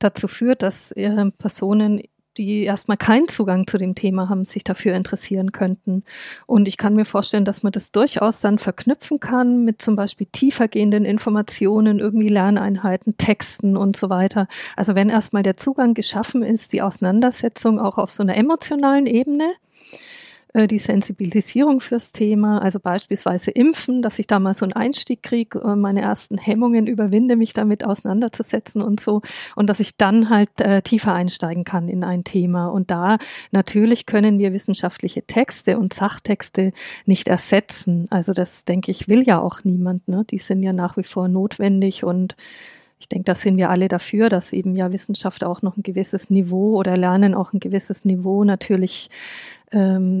dazu führt, dass äh, Personen die erstmal keinen Zugang zu dem Thema haben, sich dafür interessieren könnten. Und ich kann mir vorstellen, dass man das durchaus dann verknüpfen kann mit zum Beispiel tiefergehenden Informationen, irgendwie Lerneinheiten, Texten und so weiter. Also wenn erstmal der Zugang geschaffen ist, die Auseinandersetzung auch auf so einer emotionalen Ebene, äh, die Sensibilisierung fürs Thema, also beispielsweise Impfen, dass ich da mal so einen Einstieg kriege, äh, meine ersten Hemmungen überwinde, mich damit auseinanderzusetzen und so und dass ich dann halt äh, tiefer einsteigen kann in ein Thema. Und da natürlich können wir wissenschaftliche Texte und Sachtexte nicht ersetzen. Also das denke ich will ja auch niemand. Ne? Die sind ja nach wie vor notwendig und ich denke, da sind wir alle dafür, dass eben ja Wissenschaft auch noch ein gewisses Niveau oder Lernen auch ein gewisses Niveau natürlich ähm,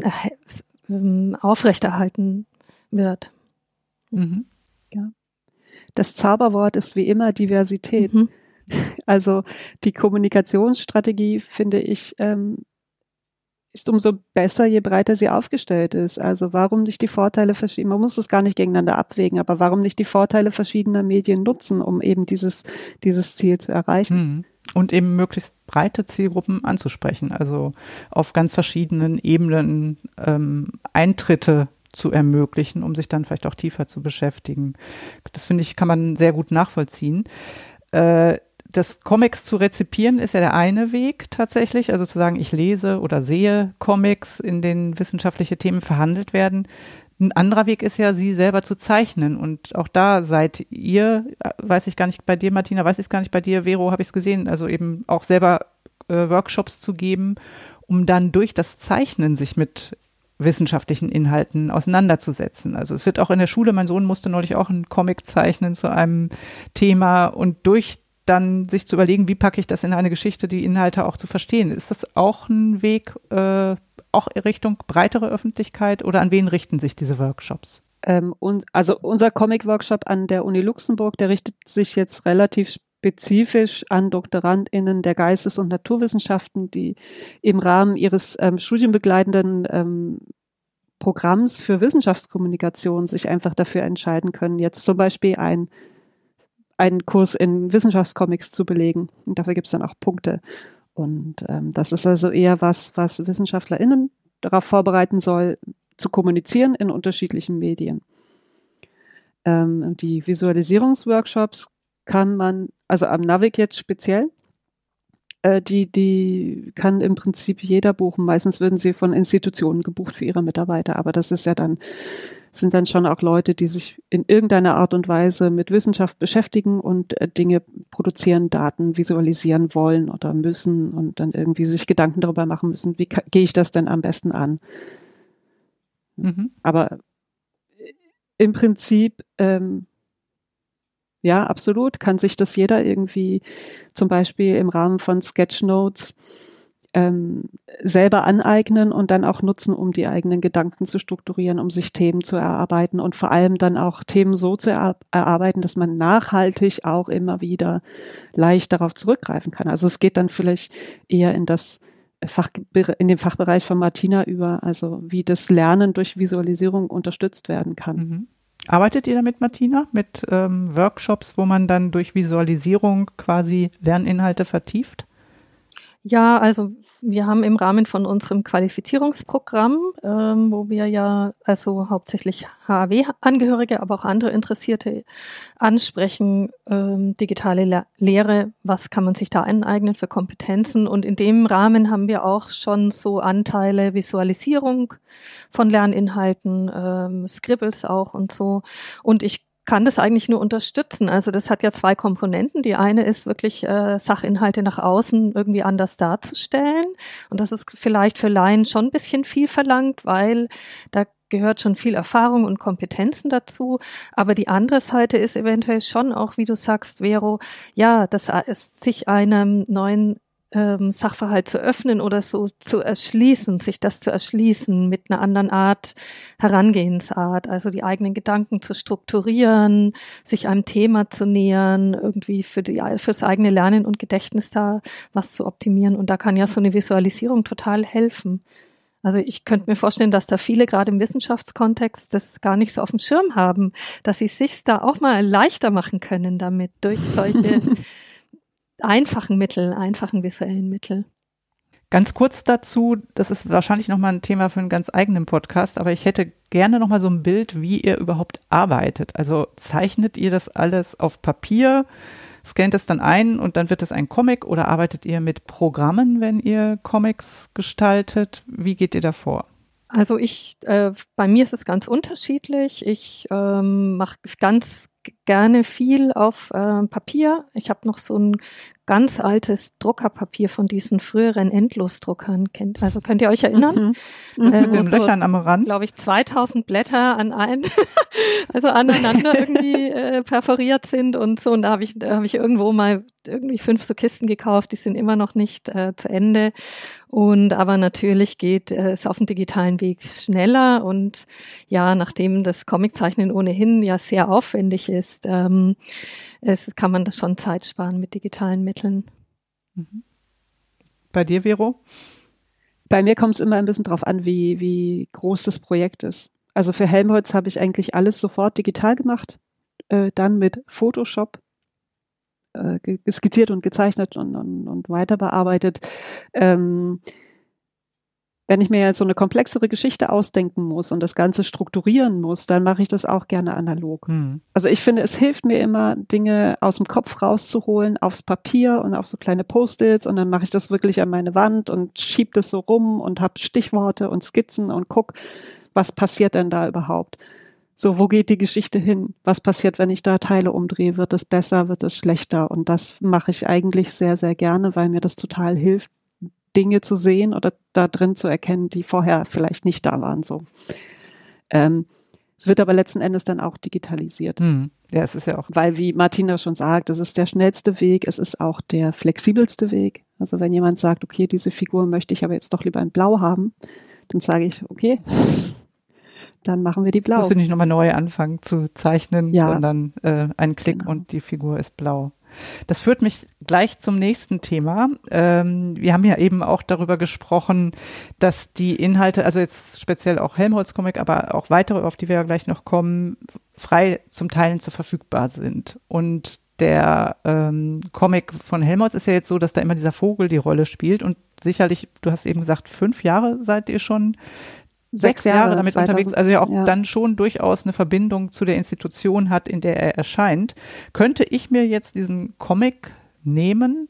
ähm, aufrechterhalten wird. Mhm. Ja. Das Zauberwort ist wie immer Diversität. Mhm. Also die Kommunikationsstrategie, finde ich, ähm, ist umso besser, je breiter sie aufgestellt ist. Also warum nicht die Vorteile verschieden, man muss es gar nicht gegeneinander abwägen, aber warum nicht die Vorteile verschiedener Medien nutzen, um eben dieses, dieses Ziel zu erreichen? Mhm. Und eben möglichst breite Zielgruppen anzusprechen, also auf ganz verschiedenen Ebenen ähm, Eintritte zu ermöglichen, um sich dann vielleicht auch tiefer zu beschäftigen. Das finde ich, kann man sehr gut nachvollziehen. Äh, das Comics zu rezipieren ist ja der eine Weg tatsächlich, also zu sagen, ich lese oder sehe Comics, in denen wissenschaftliche Themen verhandelt werden. Ein anderer Weg ist ja, sie selber zu zeichnen. Und auch da seid ihr, weiß ich gar nicht bei dir, Martina, weiß ich es gar nicht bei dir, Vero, habe ich es gesehen, also eben auch selber äh, Workshops zu geben, um dann durch das Zeichnen sich mit wissenschaftlichen Inhalten auseinanderzusetzen. Also es wird auch in der Schule, mein Sohn musste neulich auch einen Comic zeichnen zu einem Thema und durch dann sich zu überlegen, wie packe ich das in eine Geschichte, die Inhalte auch zu verstehen. Ist das auch ein Weg, äh, auch Richtung breitere Öffentlichkeit oder an wen richten sich diese Workshops? Ähm, und, also unser Comic-Workshop an der Uni Luxemburg, der richtet sich jetzt relativ spezifisch an DoktorandInnen der Geistes- und Naturwissenschaften, die im Rahmen ihres ähm, studienbegleitenden ähm, Programms für Wissenschaftskommunikation sich einfach dafür entscheiden können, jetzt zum Beispiel ein einen Kurs in Wissenschaftscomics zu belegen. Und dafür gibt es dann auch Punkte. Und ähm, das ist also eher was, was WissenschaftlerInnen darauf vorbereiten soll, zu kommunizieren in unterschiedlichen Medien. Ähm, die Visualisierungsworkshops kann man, also am Navic jetzt speziell, äh, die, die kann im Prinzip jeder buchen. Meistens würden sie von Institutionen gebucht für ihre Mitarbeiter, aber das ist ja dann sind dann schon auch Leute, die sich in irgendeiner Art und Weise mit Wissenschaft beschäftigen und äh, Dinge produzieren, Daten visualisieren wollen oder müssen und dann irgendwie sich Gedanken darüber machen müssen, wie gehe ich das denn am besten an. Mhm. Aber äh, im Prinzip, ähm, ja, absolut, kann sich das jeder irgendwie zum Beispiel im Rahmen von Sketchnotes ähm, selber aneignen und dann auch nutzen, um die eigenen Gedanken zu strukturieren, um sich Themen zu erarbeiten und vor allem dann auch Themen so zu er erarbeiten, dass man nachhaltig auch immer wieder leicht darauf zurückgreifen kann. Also es geht dann vielleicht eher in das Fach, in den Fachbereich von Martina über, also wie das Lernen durch Visualisierung unterstützt werden kann. Mhm. Arbeitet ihr damit, Martina, mit ähm, Workshops, wo man dann durch Visualisierung quasi Lerninhalte vertieft? Ja, also wir haben im Rahmen von unserem Qualifizierungsprogramm, ähm, wo wir ja also hauptsächlich HAW-Angehörige, aber auch andere Interessierte ansprechen, ähm, digitale Le Lehre, was kann man sich da aneignen für Kompetenzen. Und in dem Rahmen haben wir auch schon so Anteile Visualisierung von Lerninhalten, ähm, Scribbles auch und so. Und ich kann das eigentlich nur unterstützen. Also das hat ja zwei Komponenten. Die eine ist wirklich äh, Sachinhalte nach außen irgendwie anders darzustellen. Und das ist vielleicht für Laien schon ein bisschen viel verlangt, weil da gehört schon viel Erfahrung und Kompetenzen dazu. Aber die andere Seite ist eventuell schon auch, wie du sagst, Vero, ja, dass es sich einem neuen ähm, Sachverhalt zu öffnen oder so zu erschließen, sich das zu erschließen mit einer anderen Art Herangehensart, also die eigenen Gedanken zu strukturieren, sich einem Thema zu nähern, irgendwie für die, fürs eigene Lernen und Gedächtnis da was zu optimieren. Und da kann ja so eine Visualisierung total helfen. Also ich könnte mir vorstellen, dass da viele gerade im Wissenschaftskontext das gar nicht so auf dem Schirm haben, dass sie sich da auch mal leichter machen können damit durch solche [LAUGHS] einfachen Mittel, einfachen visuellen Mittel. Ganz kurz dazu, das ist wahrscheinlich nochmal ein Thema für einen ganz eigenen Podcast, aber ich hätte gerne nochmal so ein Bild, wie ihr überhaupt arbeitet. Also zeichnet ihr das alles auf Papier, scannt es dann ein und dann wird es ein Comic oder arbeitet ihr mit Programmen, wenn ihr Comics gestaltet? Wie geht ihr da vor? Also ich, äh, bei mir ist es ganz unterschiedlich. Ich ähm, mache ganz gerne viel auf äh, Papier. Ich habe noch so ein ganz altes Druckerpapier von diesen früheren Endlosdruckern. Kennt, also könnt ihr euch erinnern? Mhm. Äh, mit den Löchern am Rand. Glaube ich 2000 Blätter an ein, [LAUGHS] also aneinander irgendwie äh, perforiert sind und so. Und da habe ich, da habe ich irgendwo mal irgendwie fünf so Kisten gekauft. Die sind immer noch nicht äh, zu Ende. Und aber natürlich geht äh, es auf dem digitalen Weg schneller. Und ja, nachdem das Comiczeichnen ohnehin ja sehr aufwendig ist, ähm, es kann man das schon Zeit sparen mit digitalen Mitteln. Mhm. Bei dir, Vero? Bei mir kommt es immer ein bisschen drauf an, wie, wie groß das Projekt ist. Also für Helmholtz habe ich eigentlich alles sofort digital gemacht, äh, dann mit Photoshop äh, skizziert und gezeichnet und, und, und weiter bearbeitet. Ähm, wenn ich mir jetzt so eine komplexere Geschichte ausdenken muss und das Ganze strukturieren muss, dann mache ich das auch gerne analog. Mhm. Also ich finde, es hilft mir immer, Dinge aus dem Kopf rauszuholen, aufs Papier und auf so kleine Post-its und dann mache ich das wirklich an meine Wand und schiebe das so rum und habe Stichworte und Skizzen und guck, was passiert denn da überhaupt? So, wo geht die Geschichte hin? Was passiert, wenn ich da Teile umdrehe? Wird es besser? Wird es schlechter? Und das mache ich eigentlich sehr, sehr gerne, weil mir das total hilft, Dinge zu sehen oder da drin zu erkennen, die vorher vielleicht nicht da waren. So. Ähm, es wird aber letzten Endes dann auch digitalisiert. Hm. Ja, es ist ja auch. Weil, wie Martina schon sagt, es ist der schnellste Weg, es ist auch der flexibelste Weg. Also wenn jemand sagt, okay, diese Figur möchte ich aber jetzt doch lieber in Blau haben, dann sage ich, okay, [LAUGHS] dann machen wir die blau. Musst du nicht nochmal neu anfangen zu zeichnen, ja. sondern äh, ein Klick genau. und die Figur ist blau. Das führt mich gleich zum nächsten Thema. Ähm, wir haben ja eben auch darüber gesprochen, dass die Inhalte, also jetzt speziell auch Helmholtz-Comic, aber auch weitere, auf die wir ja gleich noch kommen, frei zum Teilen zu verfügbar sind. Und der ähm, Comic von Helmholtz ist ja jetzt so, dass da immer dieser Vogel die Rolle spielt und sicherlich, du hast eben gesagt, fünf Jahre seid ihr schon sechs Jahre, Jahre damit 2000, unterwegs, also ja auch ja. dann schon durchaus eine Verbindung zu der Institution hat, in der er erscheint. Könnte ich mir jetzt diesen Comic nehmen,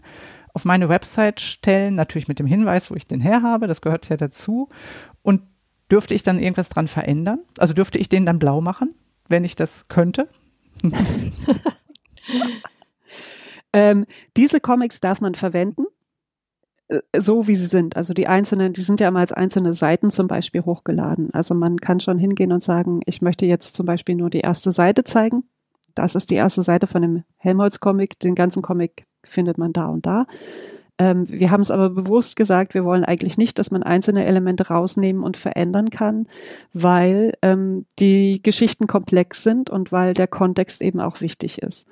auf meine Website stellen, natürlich mit dem Hinweis, wo ich den her habe, das gehört ja dazu. Und dürfte ich dann irgendwas dran verändern? Also dürfte ich den dann blau machen, wenn ich das könnte? [LAUGHS] ähm, diese Comics darf man verwenden. Äh, so wie sie sind. Also die einzelnen, die sind ja immer als einzelne Seiten zum Beispiel hochgeladen. Also man kann schon hingehen und sagen, ich möchte jetzt zum Beispiel nur die erste Seite zeigen. Das ist die erste Seite von dem Helmholtz-Comic. Den ganzen Comic findet man da und da. Ähm, wir haben es aber bewusst gesagt, wir wollen eigentlich nicht, dass man einzelne Elemente rausnehmen und verändern kann, weil ähm, die Geschichten komplex sind und weil der Kontext eben auch wichtig ist.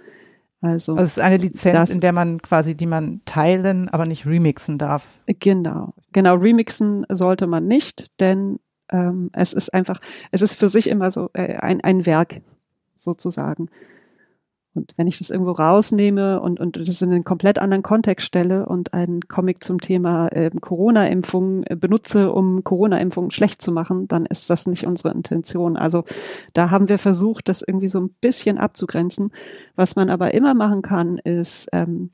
Also, also es ist eine Lizenz, das, in der man quasi, die man teilen, aber nicht remixen darf. Genau, genau. Remixen sollte man nicht, denn ähm, es ist einfach, es ist für sich immer so äh, ein, ein Werk sozusagen. Und wenn ich das irgendwo rausnehme und, und das in einen komplett anderen Kontext stelle und einen Comic zum Thema äh, Corona-Impfung äh, benutze, um Corona-Impfungen schlecht zu machen, dann ist das nicht unsere Intention. Also da haben wir versucht, das irgendwie so ein bisschen abzugrenzen. Was man aber immer machen kann, ist ähm,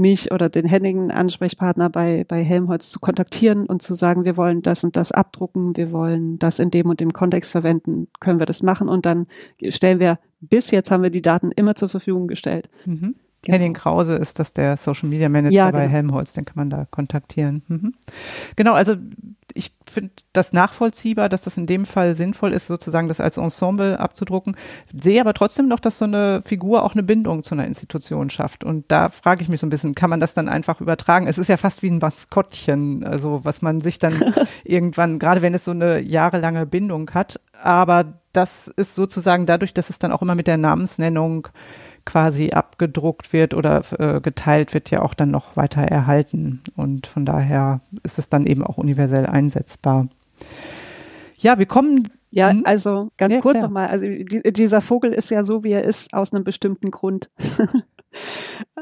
mich oder den händigen Ansprechpartner bei, bei Helmholtz zu kontaktieren und zu sagen, wir wollen das und das abdrucken, wir wollen das in dem und dem Kontext verwenden, können wir das machen und dann stellen wir, bis jetzt haben wir die Daten immer zur Verfügung gestellt. Mhm. Genau. Henning Krause ist das der Social Media Manager ja, bei genau. Helmholtz, den kann man da kontaktieren. Mhm. Genau, also ich finde das nachvollziehbar, dass das in dem Fall sinnvoll ist, sozusagen das als Ensemble abzudrucken. Sehe aber trotzdem noch, dass so eine Figur auch eine Bindung zu einer Institution schafft. Und da frage ich mich so ein bisschen, kann man das dann einfach übertragen? Es ist ja fast wie ein Maskottchen, also was man sich dann [LAUGHS] irgendwann, gerade wenn es so eine jahrelange Bindung hat. Aber das ist sozusagen dadurch, dass es dann auch immer mit der Namensnennung quasi abgedruckt wird oder äh, geteilt wird, ja auch dann noch weiter erhalten. Und von daher ist es dann eben auch universell einsetzbar. Ja, wir kommen Ja, mhm. also ganz ja, kurz nochmal. Also die, dieser Vogel ist ja so, wie er ist, aus einem bestimmten Grund. [LAUGHS]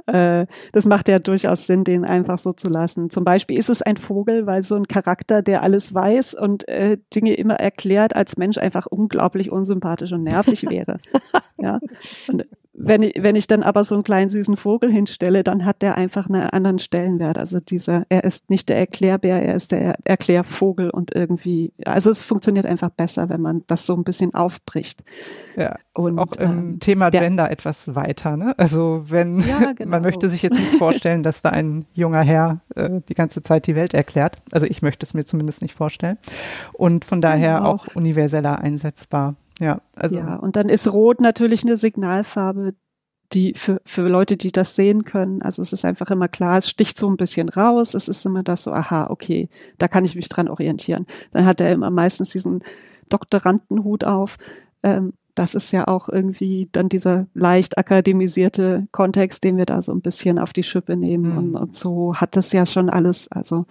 Äh, das macht ja durchaus Sinn, den einfach so zu lassen. Zum Beispiel ist es ein Vogel, weil so ein Charakter, der alles weiß und äh, Dinge immer erklärt, als Mensch einfach unglaublich unsympathisch und nervig wäre. [LAUGHS] ja. Und wenn ich, wenn ich dann aber so einen kleinen süßen Vogel hinstelle, dann hat der einfach einen anderen Stellenwert. Also dieser, er ist nicht der Erklärbär, er ist der Erklärvogel und irgendwie, also es funktioniert einfach besser, wenn man das so ein bisschen aufbricht. Ja, und auch im ähm, Thema Gender etwas weiter. Ne? Also wenn ja, [LAUGHS] genau. man möchte sich jetzt nicht vorstellen, dass da ein junger Herr äh, die ganze Zeit die Welt erklärt. Also ich möchte es mir zumindest nicht vorstellen. Und von daher auch. auch universeller einsetzbar. Ja, also. Ja, und dann ist Rot natürlich eine Signalfarbe, die für, für Leute, die das sehen können. Also es ist einfach immer klar, es sticht so ein bisschen raus. Es ist immer das so, aha, okay, da kann ich mich dran orientieren. Dann hat er immer meistens diesen Doktorandenhut auf. Ähm, das ist ja auch irgendwie dann dieser leicht akademisierte Kontext, den wir da so ein bisschen auf die Schippe nehmen. Mhm. Und, und so hat das ja schon alles, also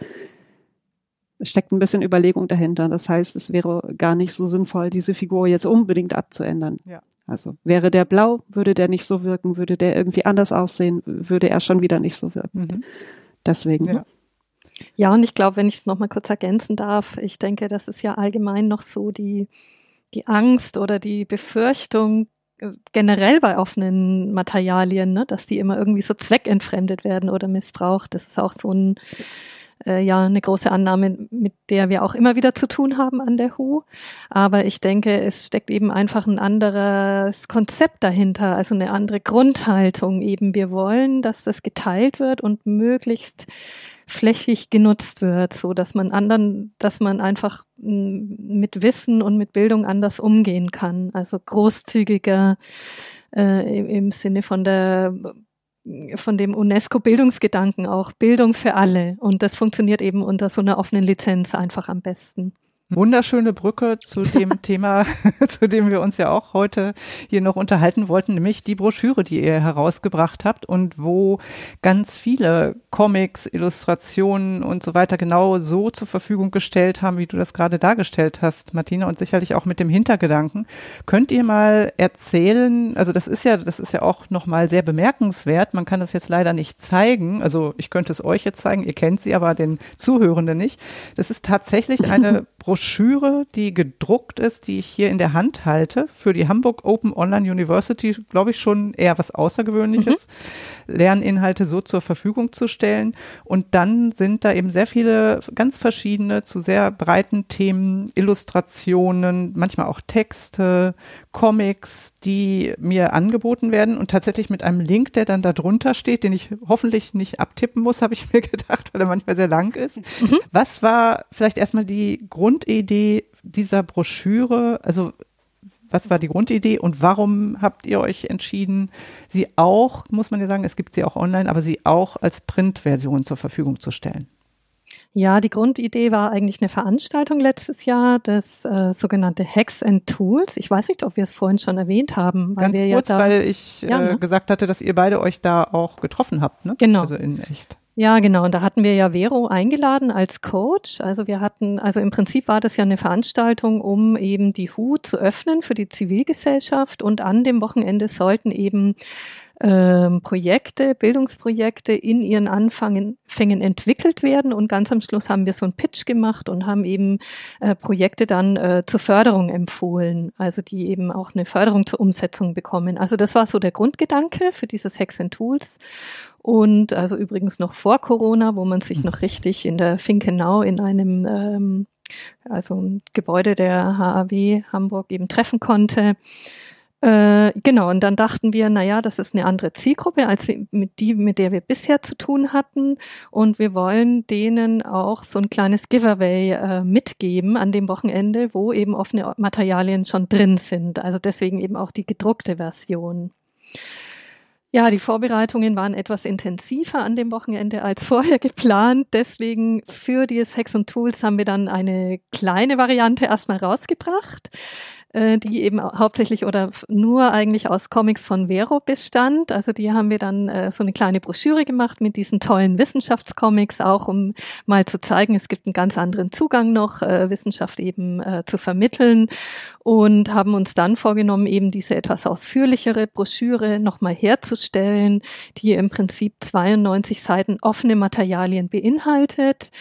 steckt ein bisschen Überlegung dahinter. Das heißt, es wäre gar nicht so sinnvoll, diese Figur jetzt unbedingt abzuändern. Ja. Also wäre der blau, würde der nicht so wirken, würde der irgendwie anders aussehen, würde er schon wieder nicht so wirken. Mhm. Deswegen. Ja. ja, und ich glaube, wenn ich es nochmal kurz ergänzen darf, ich denke, das ist ja allgemein noch so die, die Angst oder die Befürchtung, äh, generell bei offenen Materialien, ne, dass die immer irgendwie so zweckentfremdet werden oder missbraucht. Das ist auch so ein äh, ja eine große Annahme, mit der wir auch immer wieder zu tun haben an der HU. Aber ich denke, es steckt eben einfach ein anderes Konzept dahinter, also eine andere Grundhaltung eben. Wir wollen, dass das geteilt wird und möglichst flächig genutzt wird, so dass man anderen, dass man einfach mit Wissen und mit Bildung anders umgehen kann. Also großzügiger äh, im Sinne von der von dem UNESCO-Bildungsgedanken auch Bildung für alle. Und das funktioniert eben unter so einer offenen Lizenz einfach am besten. Wunderschöne Brücke zu dem [LAUGHS] Thema, [LAUGHS] zu dem wir uns ja auch heute hier noch unterhalten wollten, nämlich die Broschüre, die ihr herausgebracht habt und wo ganz viele Comics, Illustrationen und so weiter genau so zur Verfügung gestellt haben, wie du das gerade dargestellt hast, Martina, und sicherlich auch mit dem Hintergedanken. Könnt ihr mal erzählen, also das ist ja, das ist ja auch nochmal sehr bemerkenswert. Man kann das jetzt leider nicht zeigen. Also ich könnte es euch jetzt zeigen, ihr kennt sie, aber den Zuhörenden nicht. Das ist tatsächlich eine Broschüre, [LAUGHS] die gedruckt ist, die ich hier in der Hand halte, für die Hamburg Open Online University, glaube ich, schon eher was Außergewöhnliches, mhm. Lerninhalte so zur Verfügung zu stellen. Und dann sind da eben sehr viele ganz verschiedene, zu sehr breiten Themen, Illustrationen, manchmal auch Texte, Comics, die mir angeboten werden und tatsächlich mit einem Link, der dann da drunter steht, den ich hoffentlich nicht abtippen muss, habe ich mir [LAUGHS] gedacht, weil er manchmal sehr lang ist. Mhm. Was war vielleicht erstmal die Grundidee dieser Broschüre? Also was war die Grundidee und warum habt ihr euch entschieden, sie auch, muss man ja sagen, es gibt sie auch online, aber sie auch als Printversion zur Verfügung zu stellen? Ja, die Grundidee war eigentlich eine Veranstaltung letztes Jahr, das äh, sogenannte Hacks and Tools. Ich weiß nicht, ob wir es vorhin schon erwähnt haben. Weil Ganz wir kurz, ja da, weil ich ja, äh, gesagt hatte, dass ihr beide euch da auch getroffen habt, ne? Genau. Also in echt. Ja, genau. Und da hatten wir ja Vero eingeladen als Coach. Also wir hatten, also im Prinzip war das ja eine Veranstaltung, um eben die HU zu öffnen für die Zivilgesellschaft. Und an dem Wochenende sollten eben ähm, Projekte, Bildungsprojekte in ihren Anfängen entwickelt werden. Und ganz am Schluss haben wir so einen Pitch gemacht und haben eben äh, Projekte dann äh, zur Förderung empfohlen, also die eben auch eine Förderung zur Umsetzung bekommen. Also das war so der Grundgedanke für dieses Hacks and Tools. Und also übrigens noch vor Corona, wo man sich noch richtig in der Finkenau in einem ähm, also ein Gebäude der HAW Hamburg eben treffen konnte. Äh, genau, und dann dachten wir, naja, das ist eine andere Zielgruppe als mit die, mit der wir bisher zu tun hatten. Und wir wollen denen auch so ein kleines Giveaway äh, mitgeben an dem Wochenende, wo eben offene Materialien schon drin sind. Also deswegen eben auch die gedruckte Version. Ja, die Vorbereitungen waren etwas intensiver an dem Wochenende als [LAUGHS] vorher geplant. Deswegen für die Sex und Tools haben wir dann eine kleine Variante erstmal rausgebracht. Äh, die eben hauptsächlich oder nur eigentlich aus Comics von Vero bestand. Also die haben wir dann äh, so eine kleine Broschüre gemacht mit diesen tollen Wissenschaftscomics, auch um mal zu zeigen, es gibt einen ganz anderen Zugang noch, äh, Wissenschaft eben äh, zu vermitteln und haben uns dann vorgenommen, eben diese etwas ausführlichere Broschüre nochmal herzustellen, die im Prinzip 92 Seiten offene Materialien beinhaltet.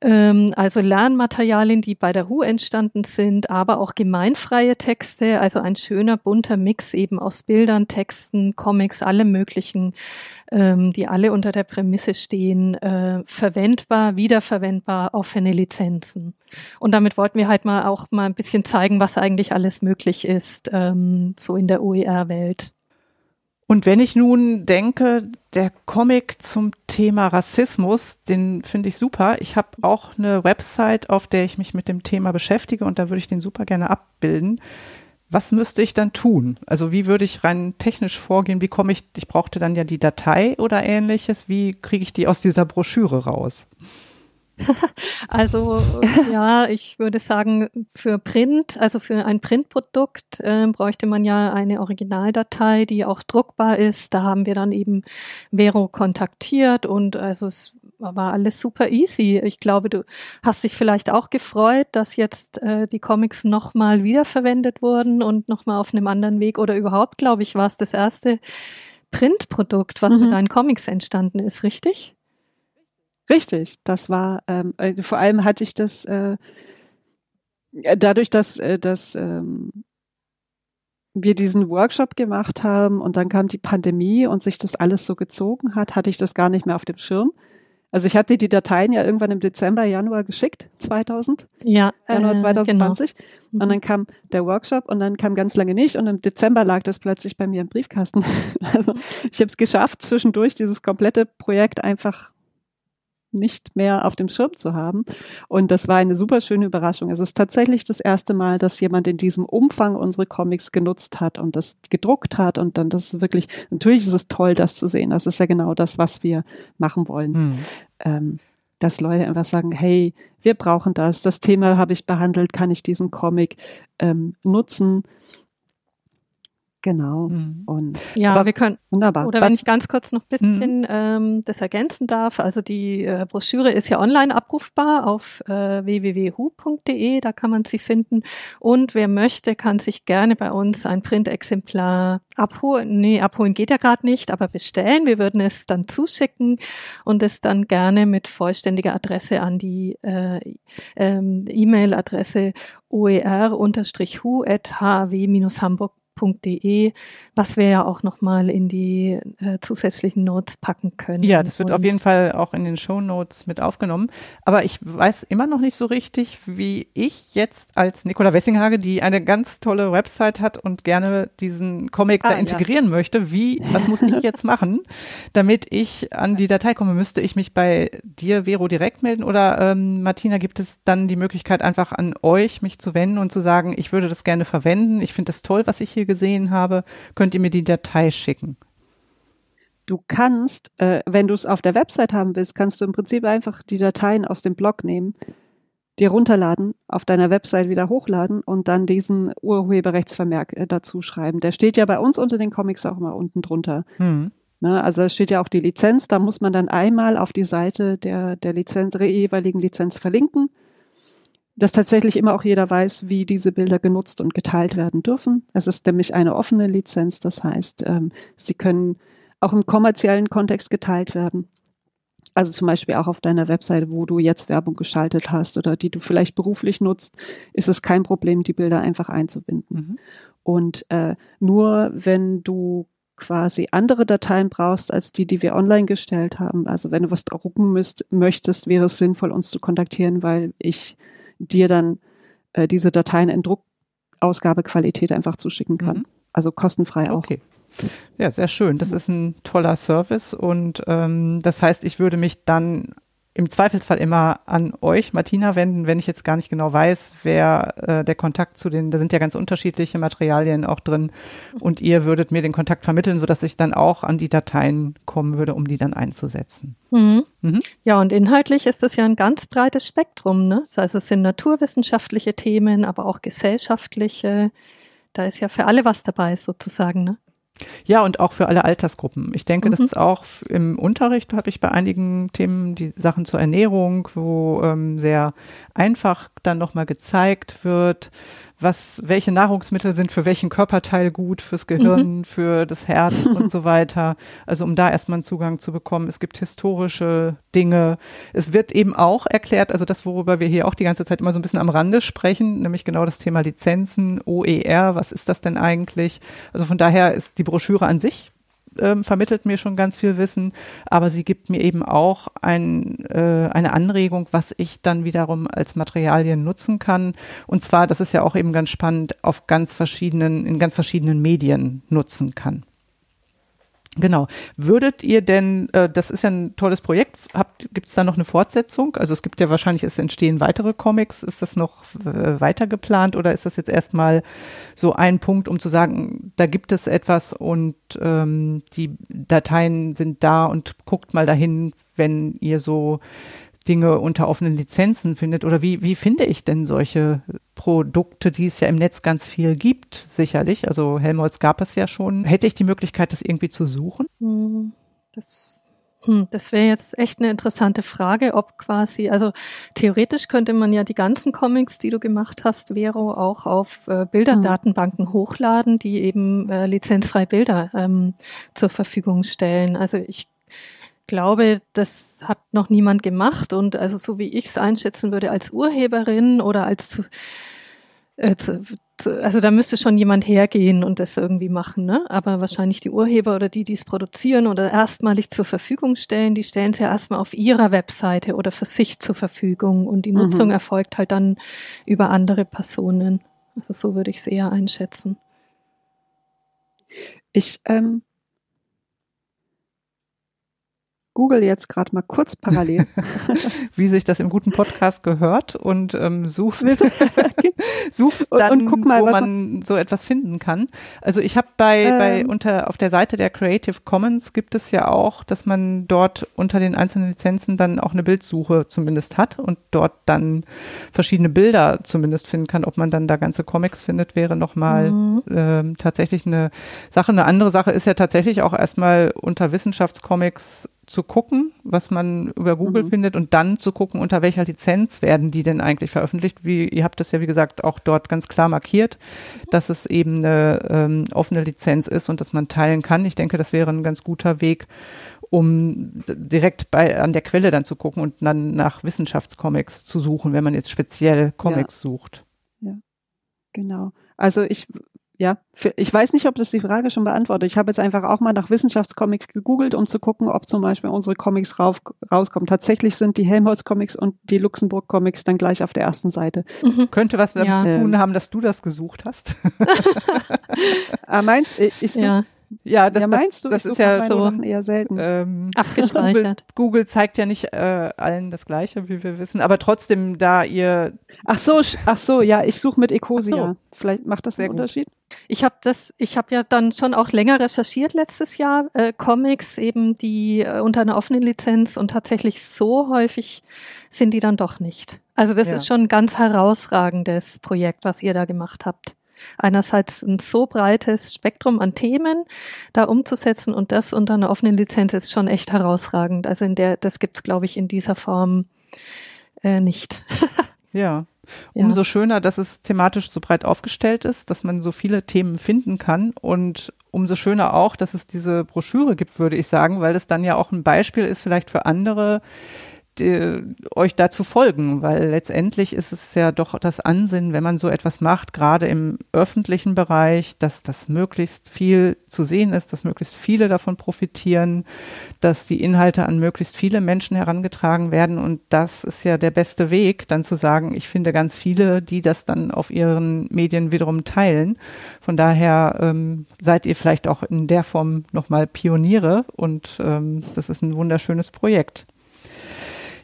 Ähm, also Lernmaterialien, die bei der HU entstanden sind, aber auch gemeinfreie Texte, also ein schöner bunter Mix eben aus Bildern, Texten, Comics, allem möglichen, ähm, die alle unter der Prämisse stehen, äh, verwendbar, wiederverwendbar, offene Lizenzen. Und damit wollten wir halt mal auch mal ein bisschen zeigen, was eigentlich alles möglich ist, ähm, so in der OER-Welt. Und wenn ich nun denke, der Comic zum Thema Rassismus, den finde ich super. Ich habe auch eine Website, auf der ich mich mit dem Thema beschäftige und da würde ich den super gerne abbilden. Was müsste ich dann tun? Also wie würde ich rein technisch vorgehen? Wie komme ich, ich brauchte dann ja die Datei oder ähnliches. Wie kriege ich die aus dieser Broschüre raus? [LAUGHS] Also ja, ich würde sagen, für Print, also für ein Printprodukt äh, bräuchte man ja eine Originaldatei, die auch druckbar ist. Da haben wir dann eben Vero kontaktiert und also es war alles super easy. Ich glaube, du hast dich vielleicht auch gefreut, dass jetzt äh, die Comics nochmal wiederverwendet wurden und nochmal auf einem anderen Weg oder überhaupt, glaube ich, war es das erste Printprodukt, was mhm. mit deinen Comics entstanden ist, richtig? Richtig, das war, ähm, äh, vor allem hatte ich das äh, dadurch, dass, äh, dass ähm, wir diesen Workshop gemacht haben und dann kam die Pandemie und sich das alles so gezogen hat, hatte ich das gar nicht mehr auf dem Schirm. Also ich hatte die Dateien ja irgendwann im Dezember, Januar geschickt, 2000. Ja, Januar 2020. Genau. Und mhm. dann kam der Workshop und dann kam ganz lange nicht und im Dezember lag das plötzlich bei mir im Briefkasten. [LAUGHS] Also ich habe es geschafft, zwischendurch dieses komplette Projekt einfach nicht mehr auf dem Schirm zu haben. Und das war eine super schöne Überraschung. Es ist tatsächlich das erste Mal, dass jemand in diesem Umfang unsere Comics genutzt hat und das gedruckt hat. Und dann das ist wirklich, natürlich ist es toll, das zu sehen. Das ist ja genau das, was wir machen wollen. Mhm. Ähm, dass Leute einfach sagen, hey, wir brauchen das, das Thema habe ich behandelt, kann ich diesen Comic ähm, nutzen? Genau. Mhm. Und ja, aber wir können wunderbar. Oder wenn ich ganz kurz noch ein bisschen mhm. ähm, das ergänzen darf, also die äh, Broschüre ist ja online abrufbar auf äh, www.hu.de, da kann man sie finden. Und wer möchte, kann sich gerne bei uns ein Printexemplar abholen. Nee, abholen geht ja gerade nicht, aber bestellen. Wir würden es dann zuschicken und es dann gerne mit vollständiger Adresse an die äh, ähm, E-Mail-Adresse oer-hu.haw-hamburg www.de, was wir ja auch nochmal in die äh, zusätzlichen Notes packen können. Ja, das wird auf jeden Fall auch in den Show Notes mit aufgenommen. Aber ich weiß immer noch nicht so richtig, wie ich jetzt als Nicola Wessinghage, die eine ganz tolle Website hat und gerne diesen Comic ah, da integrieren ja. möchte, wie, was muss ich jetzt machen, [LAUGHS] damit ich an die Datei komme? Müsste ich mich bei dir, Vero, direkt melden oder ähm, Martina, gibt es dann die Möglichkeit, einfach an euch mich zu wenden und zu sagen, ich würde das gerne verwenden, ich finde das toll, was ich hier gesehen habe, könnt ihr mir die Datei schicken. Du kannst, äh, wenn du es auf der Website haben willst, kannst du im Prinzip einfach die Dateien aus dem Blog nehmen, dir runterladen, auf deiner Website wieder hochladen und dann diesen Urheberrechtsvermerk äh, dazu schreiben. Der steht ja bei uns unter den Comics auch mal unten drunter. Mhm. Ne, also da steht ja auch die Lizenz, da muss man dann einmal auf die Seite der, der Lizenz, der jeweiligen Lizenz verlinken dass tatsächlich immer auch jeder weiß, wie diese Bilder genutzt und geteilt werden dürfen. Es ist nämlich eine offene Lizenz, das heißt, ähm, sie können auch im kommerziellen Kontext geteilt werden. Also zum Beispiel auch auf deiner Webseite, wo du jetzt Werbung geschaltet hast oder die du vielleicht beruflich nutzt, ist es kein Problem, die Bilder einfach einzubinden. Mhm. Und äh, nur wenn du quasi andere Dateien brauchst als die, die wir online gestellt haben. Also wenn du was drucken müsst, möchtest, wäre es sinnvoll, uns zu kontaktieren, weil ich dir dann äh, diese Dateien in Druckausgabequalität einfach zuschicken kann. Mhm. Also kostenfrei auch. Okay. Ja, sehr schön. Das ist ein toller Service und ähm, das heißt, ich würde mich dann im Zweifelsfall immer an euch, Martina, wenden, wenn ich jetzt gar nicht genau weiß, wer äh, der Kontakt zu den, da sind ja ganz unterschiedliche Materialien auch drin und ihr würdet mir den Kontakt vermitteln, sodass ich dann auch an die Dateien kommen würde, um die dann einzusetzen. Mhm. Mhm. Ja, und inhaltlich ist das ja ein ganz breites Spektrum. Ne? Das heißt, es sind naturwissenschaftliche Themen, aber auch gesellschaftliche. Da ist ja für alle was dabei sozusagen. Ne? Ja, und auch für alle Altersgruppen. Ich denke, mhm. das ist auch im Unterricht, habe ich bei einigen Themen die Sachen zur Ernährung, wo ähm, sehr einfach dann nochmal gezeigt wird, was, welche Nahrungsmittel sind für welchen Körperteil gut, fürs Gehirn, mhm. für das Herz [LAUGHS] und so weiter. Also um da erstmal einen Zugang zu bekommen. Es gibt historische Dinge. Es wird eben auch erklärt, also das, worüber wir hier auch die ganze Zeit immer so ein bisschen am Rande sprechen, nämlich genau das Thema Lizenzen, OER, was ist das denn eigentlich? Also von daher ist die Broschüre an sich ähm, vermittelt mir schon ganz viel Wissen, aber sie gibt mir eben auch ein, äh, eine Anregung, was ich dann wiederum als Materialien nutzen kann. Und zwar, das ist ja auch eben ganz spannend, auf ganz verschiedenen, in ganz verschiedenen Medien nutzen kann. Genau. Würdet ihr denn, äh, das ist ja ein tolles Projekt, gibt es da noch eine Fortsetzung? Also es gibt ja wahrscheinlich, es entstehen weitere Comics. Ist das noch äh, weiter geplant oder ist das jetzt erstmal so ein Punkt, um zu sagen, da gibt es etwas und ähm, die Dateien sind da und guckt mal dahin, wenn ihr so Dinge unter offenen Lizenzen findet? Oder wie, wie finde ich denn solche Produkte, die es ja im Netz ganz viel gibt, sicherlich? Also Helmholtz gab es ja schon. Hätte ich die Möglichkeit, das irgendwie zu suchen? Hm, das hm, das wäre jetzt echt eine interessante Frage, ob quasi, also theoretisch könnte man ja die ganzen Comics, die du gemacht hast, Vero, auch auf äh, Bilderdatenbanken hm. hochladen, die eben äh, lizenzfrei Bilder ähm, zur Verfügung stellen. Also ich glaube, das hat noch niemand gemacht und also so wie ich es einschätzen würde als Urheberin oder als äh, also da müsste schon jemand hergehen und das irgendwie machen, ne? Aber wahrscheinlich die Urheber oder die, die es produzieren oder erstmalig zur Verfügung stellen, die stellen es ja erstmal auf ihrer Webseite oder für sich zur Verfügung und die Nutzung mhm. erfolgt halt dann über andere Personen. Also so würde ich es eher einschätzen. Ich ähm, google jetzt gerade mal kurz parallel. [LAUGHS] Wie sich das im guten Podcast gehört und ähm, suchst, [LAUGHS] suchst dann, und, und guck mal, wo man so etwas finden kann. Also ich habe bei, ähm, bei unter auf der Seite der Creative Commons gibt es ja auch, dass man dort unter den einzelnen Lizenzen dann auch eine Bildsuche zumindest hat und dort dann verschiedene Bilder zumindest finden kann. Ob man dann da ganze Comics findet, wäre nochmal mhm. ähm, tatsächlich eine Sache. Eine andere Sache ist ja tatsächlich auch erstmal unter Wissenschaftscomics zu gucken, was man über Google mhm. findet und dann zu gucken, unter welcher Lizenz werden die denn eigentlich veröffentlicht. Wie, ihr habt das ja, wie gesagt, auch dort ganz klar markiert, dass es eben eine ähm, offene Lizenz ist und dass man teilen kann. Ich denke, das wäre ein ganz guter Weg, um direkt bei, an der Quelle dann zu gucken und dann nach Wissenschaftscomics zu suchen, wenn man jetzt speziell Comics ja. sucht. Ja, genau. Also ich ja, ich weiß nicht, ob das die Frage schon beantwortet. Ich habe jetzt einfach auch mal nach Wissenschaftscomics gegoogelt, um zu gucken, ob zum Beispiel unsere Comics rauf, rauskommen. Tatsächlich sind die Helmholtz-Comics und die Luxemburg-Comics dann gleich auf der ersten Seite. Mhm. Könnte was damit ja. zu tun haben, dass du das gesucht hast? [LAUGHS] ah, meinst du? Ja. Ja, das, ja, meinst du? Das, das ist ja so eher selten. Ähm, Google, Google zeigt ja nicht äh, allen das Gleiche, wie wir wissen, aber trotzdem, da ihr. Ach so, ach so, ja, ich suche mit Ecosia. So. Vielleicht macht das einen Unterschied. Ich habe das, ich habe ja dann schon auch länger recherchiert letztes Jahr äh, Comics eben die äh, unter einer offenen Lizenz und tatsächlich so häufig sind die dann doch nicht. Also das ja. ist schon ein ganz herausragendes Projekt, was ihr da gemacht habt einerseits ein so breites Spektrum an Themen da umzusetzen und das unter einer offenen Lizenz ist schon echt herausragend. Also in der, das gibt's glaube ich in dieser Form äh, nicht. [LAUGHS] ja. Umso ja. schöner, dass es thematisch so breit aufgestellt ist, dass man so viele Themen finden kann und umso schöner auch, dass es diese Broschüre gibt, würde ich sagen, weil es dann ja auch ein Beispiel ist vielleicht für andere, äh, euch dazu folgen, weil letztendlich ist es ja doch das Ansinnen, wenn man so etwas macht, gerade im öffentlichen Bereich, dass das möglichst viel zu sehen ist, dass möglichst viele davon profitieren, dass die Inhalte an möglichst viele Menschen herangetragen werden und das ist ja der beste Weg, dann zu sagen, ich finde ganz viele, die das dann auf ihren Medien wiederum teilen. Von daher ähm, seid ihr vielleicht auch in der Form nochmal Pioniere und ähm, das ist ein wunderschönes Projekt.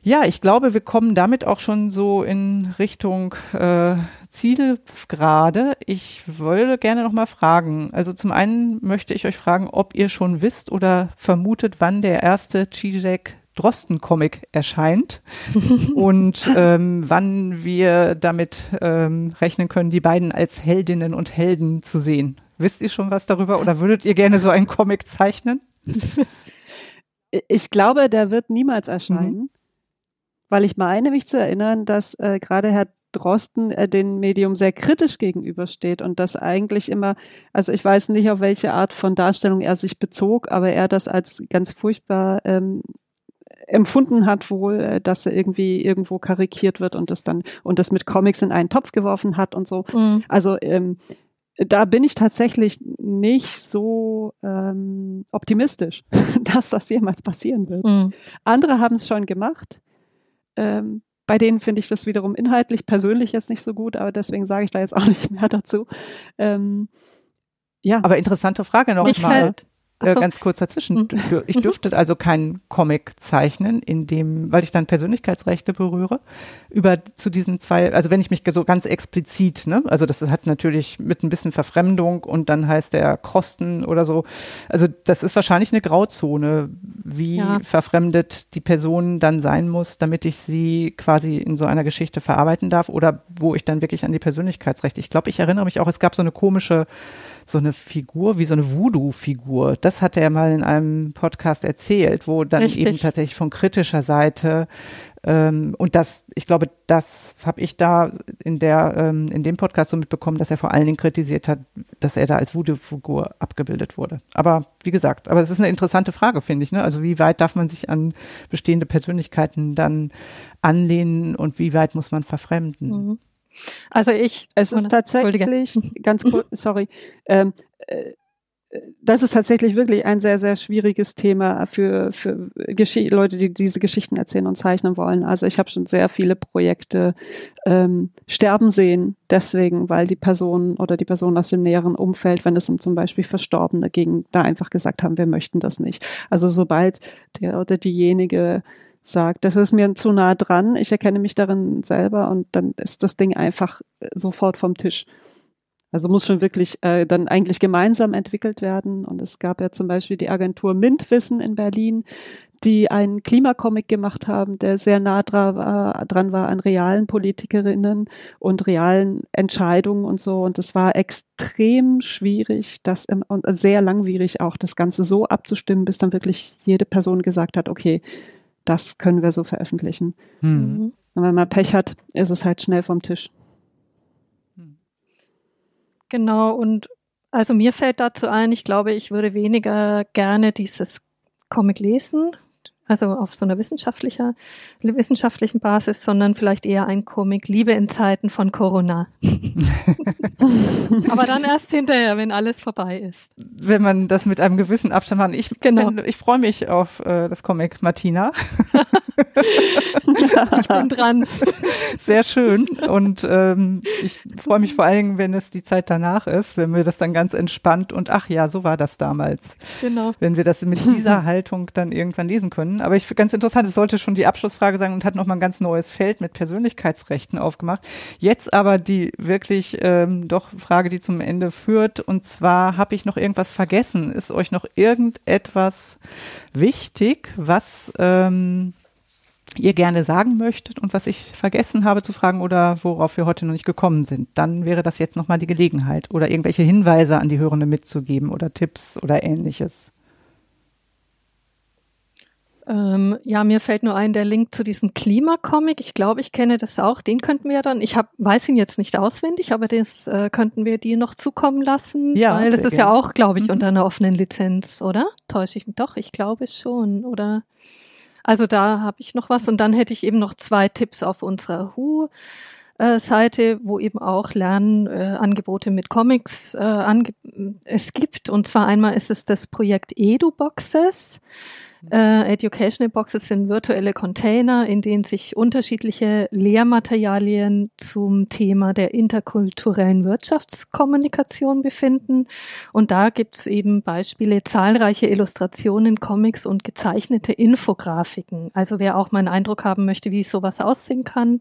Ja, ich glaube, wir kommen damit auch schon so in Richtung äh, Zielgerade. Ich würde gerne noch mal fragen. Also zum einen möchte ich euch fragen, ob ihr schon wisst oder vermutet, wann der erste Zizek Drosten-Comic erscheint [LAUGHS] und ähm, wann wir damit ähm, rechnen können, die beiden als Heldinnen und Helden zu sehen. Wisst ihr schon was darüber oder würdet ihr gerne so einen Comic zeichnen? [LAUGHS] Ich glaube, der wird niemals erscheinen, mhm. Weil ich meine mich zu erinnern, dass äh, gerade Herr Drosten äh, dem Medium sehr kritisch gegenübersteht und das eigentlich immer, also ich weiß nicht, auf welche Art von Darstellung er sich bezog, aber er das als ganz furchtbar ähm, empfunden hat wohl, äh, dass er irgendwie irgendwo karikiert wird und das dann und das mit Comics in einen Topf geworfen hat und so. Mhm. Also ähm, da bin ich tatsächlich nicht so ähm, optimistisch, [LAUGHS] dass das jemals passieren wird. Mhm. Andere haben es schon gemacht. Ähm, bei denen finde ich das wiederum inhaltlich persönlich jetzt nicht so gut, aber deswegen sage ich da jetzt auch [LAUGHS] nicht mehr dazu. Ähm, ja. Aber interessante Frage noch Äh, ganz kurz dazwischen. Mhm. Ich dürfte also keinen Comic zeichnen, in dem, weil ich dann Persönlichkeitsrechte berühre, über zu diesen zwei, also wenn ich mich so ganz explizit, ne, also das hat natürlich mit ein bisschen Verfremdung und dann heißt der Kosten oder so. Also das ist wahrscheinlich eine Grauzone, wie ja. verfremdet die Person dann sein muss, damit ich sie quasi in so einer Geschichte verarbeiten darf oder wo ich dann wirklich an die Persönlichkeitsrechte. Ich glaube, ich erinnere mich auch, es gab so eine komische so eine Figur, wie so eine Voodoo-Figur. Das hat er mal in einem Podcast erzählt, wo dann Richtig. eben tatsächlich von kritischer Seite ähm, und das, ich glaube, das habe ich da in der ähm, in dem Podcast so mitbekommen, dass er vor allen Dingen kritisiert hat, dass er da als Voodoo-Figur abgebildet wurde. Aber wie gesagt, aber es ist eine interessante Frage, finde ich. Ne? Also wie weit darf man sich an bestehende Persönlichkeiten dann anlehnen und wie weit muss man verfremden? Mhm. Also ich, es ist tatsächlich, [LAUGHS] ganz kurz, sorry, ähm, äh, das ist tatsächlich wirklich ein sehr, sehr schwieriges Thema für, für Gesch Leute, die diese Geschichten erzählen und zeichnen wollen. Also ich habe schon sehr viele Projekte ähm, sterben sehen, deswegen, weil die Personen oder die Personen aus dem näheren Umfeld, wenn es um zum Beispiel Verstorbene ging, da einfach gesagt haben, wir möchten das nicht. Also sobald der oder diejenige sagt, das ist mir zu nah dran, ich erkenne mich darin selber und dann ist das Ding einfach äh, sofort vom Tisch. Also muss schon wirklich äh, dann eigentlich gemeinsam entwickelt werden. Und es gab ja zum Beispiel die Agentur Mintwissen in Berlin, die einen Klimacomic gemacht haben, der sehr nah dran war, dran war an realen Politikerinnen und realen Entscheidungen und so. Und es war extrem schwierig, das im, und sehr langwierig auch, das Ganze so abzustimmen, bis dann wirklich jede Person gesagt hat, okay, das können wir so veröffentlichen. Mhm. Und wenn man Pech hat, ist es halt schnell vom Tisch. Genau, und also mir fällt dazu ein, ich glaube, ich würde weniger gerne dieses Comic lesen, also auf so einer wissenschaftlicher, wissenschaftlichen Basis, sondern vielleicht eher ein Comic Liebe in Zeiten von Corona. [LAUGHS] Aber dann erst hinterher, wenn alles vorbei ist. Wenn man das mit einem gewissen Abstand macht. Ich, genau. ich freue mich auf äh, das Comic Martina. [LAUGHS] [LAUGHS] ich bin dran. Sehr schön. Und ähm, ich freue mich vor allen Dingen, wenn es die Zeit danach ist, wenn wir das dann ganz entspannt und ach ja, so war das damals. Genau. Wenn wir das mit dieser [LAUGHS] Haltung dann irgendwann lesen können. Aber ich finde ganz interessant, es sollte schon die Abschlussfrage sein und hat nochmal ein ganz neues Feld mit Persönlichkeitsrechten aufgemacht. Jetzt aber die wirklich ähm, doch Frage, die zum Ende führt. Und zwar habe ich noch irgendwas vergessen. Ist euch noch irgendetwas wichtig, was ähm, ihr gerne sagen möchtet und was ich vergessen habe zu fragen oder worauf wir heute noch nicht gekommen sind, dann wäre das jetzt nochmal die Gelegenheit oder irgendwelche Hinweise an die Hörende mitzugeben oder Tipps oder ähnliches. Ähm, ja, mir fällt nur ein der Link zu diesem Klimacomic. Ich glaube, ich kenne das auch. Den könnten wir dann, ich hab, weiß ihn jetzt nicht auswendig, aber das äh, könnten wir dir noch zukommen lassen. Ja. Weil das ist gerne. ja auch, glaube ich, mhm. unter einer offenen Lizenz, oder? Täusche ich mich doch? Ich glaube schon, oder? Also da habe ich noch was und dann hätte ich eben noch zwei Tipps auf unserer Hu. Seite, wo eben auch Lernangebote mit Comics äh, es gibt. Und zwar einmal ist es das Projekt EduBoxes. Äh, Educational Boxes sind virtuelle Container, in denen sich unterschiedliche Lehrmaterialien zum Thema der interkulturellen Wirtschaftskommunikation befinden. Und da gibt's eben Beispiele, zahlreiche Illustrationen, Comics und gezeichnete Infografiken. Also wer auch mal einen Eindruck haben möchte, wie sowas aussehen kann,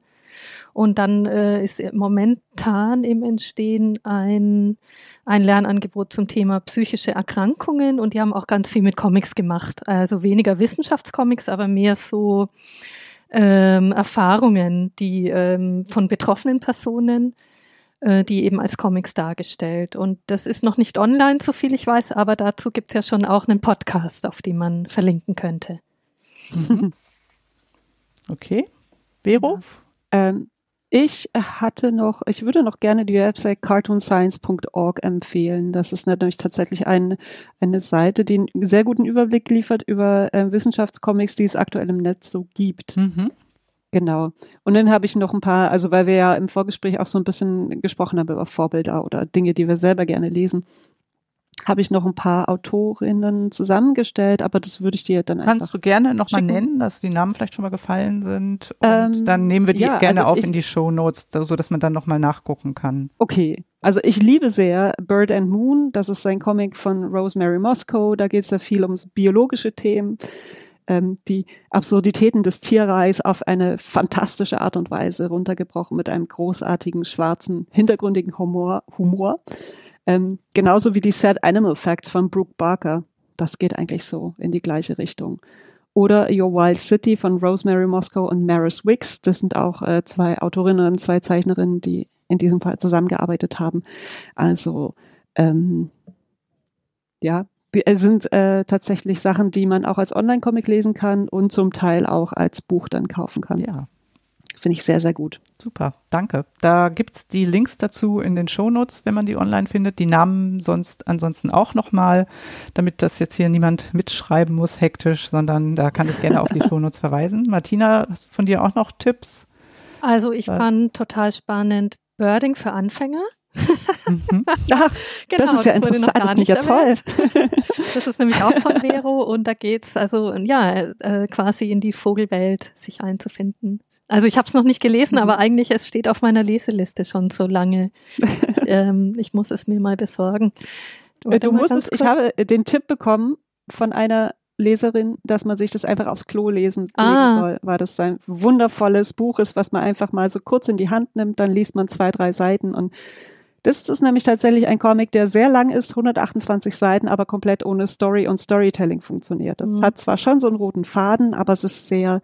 und dann äh, ist momentan im Entstehen ein, ein Lernangebot zum Thema psychische Erkrankungen und die haben auch ganz viel mit Comics gemacht. Also weniger Wissenschaftscomics, aber mehr so ähm, Erfahrungen, die ähm, von betroffenen Personen, äh, die eben als Comics dargestellt. Und das ist noch nicht online, so viel ich weiß, aber dazu gibt es ja schon auch einen Podcast, auf den man verlinken könnte. [LAUGHS] Okay. Vero? Ähm, ich hatte noch, ich würde noch gerne die Website cartoonscience.org empfehlen. Das ist natürlich tatsächlich ein, eine Seite, die einen sehr guten Überblick liefert über äh, Wissenschaftscomics, die es aktuell im Netz so gibt. Mhm. Genau. Und dann habe ich noch ein paar, also weil wir ja im Vorgespräch auch so ein bisschen gesprochen haben über Vorbilder oder Dinge, die wir selber gerne lesen, habe ich noch ein paar Autorinnen zusammengestellt, aber das würde ich dir dann einfach. Kannst du gerne nochmal nennen, dass die Namen vielleicht schon mal gefallen sind und ähm, dann nehmen wir die ja, gerne also auf ich, in die Show Notes, so dass man dann nochmal nachgucken kann. Okay. Also ich liebe sehr Bird and Moon, das ist ein Comic von Rosemary Moscow, da geht es ja viel um biologische Themen, ähm, die Absurditäten des Tierreichs auf eine fantastische Art und Weise runtergebrochen mit einem großartigen, schwarzen, hintergründigen Humor. Humor. Ähm, genauso wie die Sad Animal Facts von Brooke Barker. Das geht eigentlich so in die gleiche Richtung. Oder Your Wild City von Rosemary Moscow und Maris Wicks. Das sind auch äh, zwei Autorinnen, zwei Zeichnerinnen, die in diesem Fall zusammengearbeitet haben. Also ähm, ja, es sind äh, tatsächlich Sachen, die man auch als Online-Comic lesen kann und zum Teil auch als Buch dann kaufen kann. Ja, Finde ich sehr, sehr gut. Super, danke. Da gibt es die Links dazu in den Shownotes, wenn man die online findet. Die Namen sonst ansonsten auch nochmal, damit das jetzt hier niemand mitschreiben muss, hektisch, sondern da kann ich gerne auf die [LAUGHS] Shownotes verweisen. Martina, von dir auch noch Tipps? Also ich Was? fand total spannend Birding für Anfänger. Mhm. [LAUGHS] Ach, genau, das ist ja das interessant, das finde ich ja toll. [LAUGHS] das ist nämlich auch von Vero und da geht's also ja äh, quasi in die Vogelwelt sich einzufinden. Also ich habe es noch nicht gelesen, aber mhm. eigentlich es steht auf meiner Leseliste schon so lange. [LAUGHS] ähm, ich muss es mir mal besorgen. Warte du musst es, ich habe den Tipp bekommen von einer Leserin, dass man sich das einfach aufs Klo lesen ah. soll, weil das ein wundervolles Buch ist, was man einfach mal so kurz in die Hand nimmt, dann liest man zwei, drei Seiten und das ist nämlich tatsächlich ein Comic, der sehr lang ist, 128 Seiten, aber komplett ohne Story und Storytelling funktioniert. Das mhm. hat zwar schon so einen roten Faden, aber es ist sehr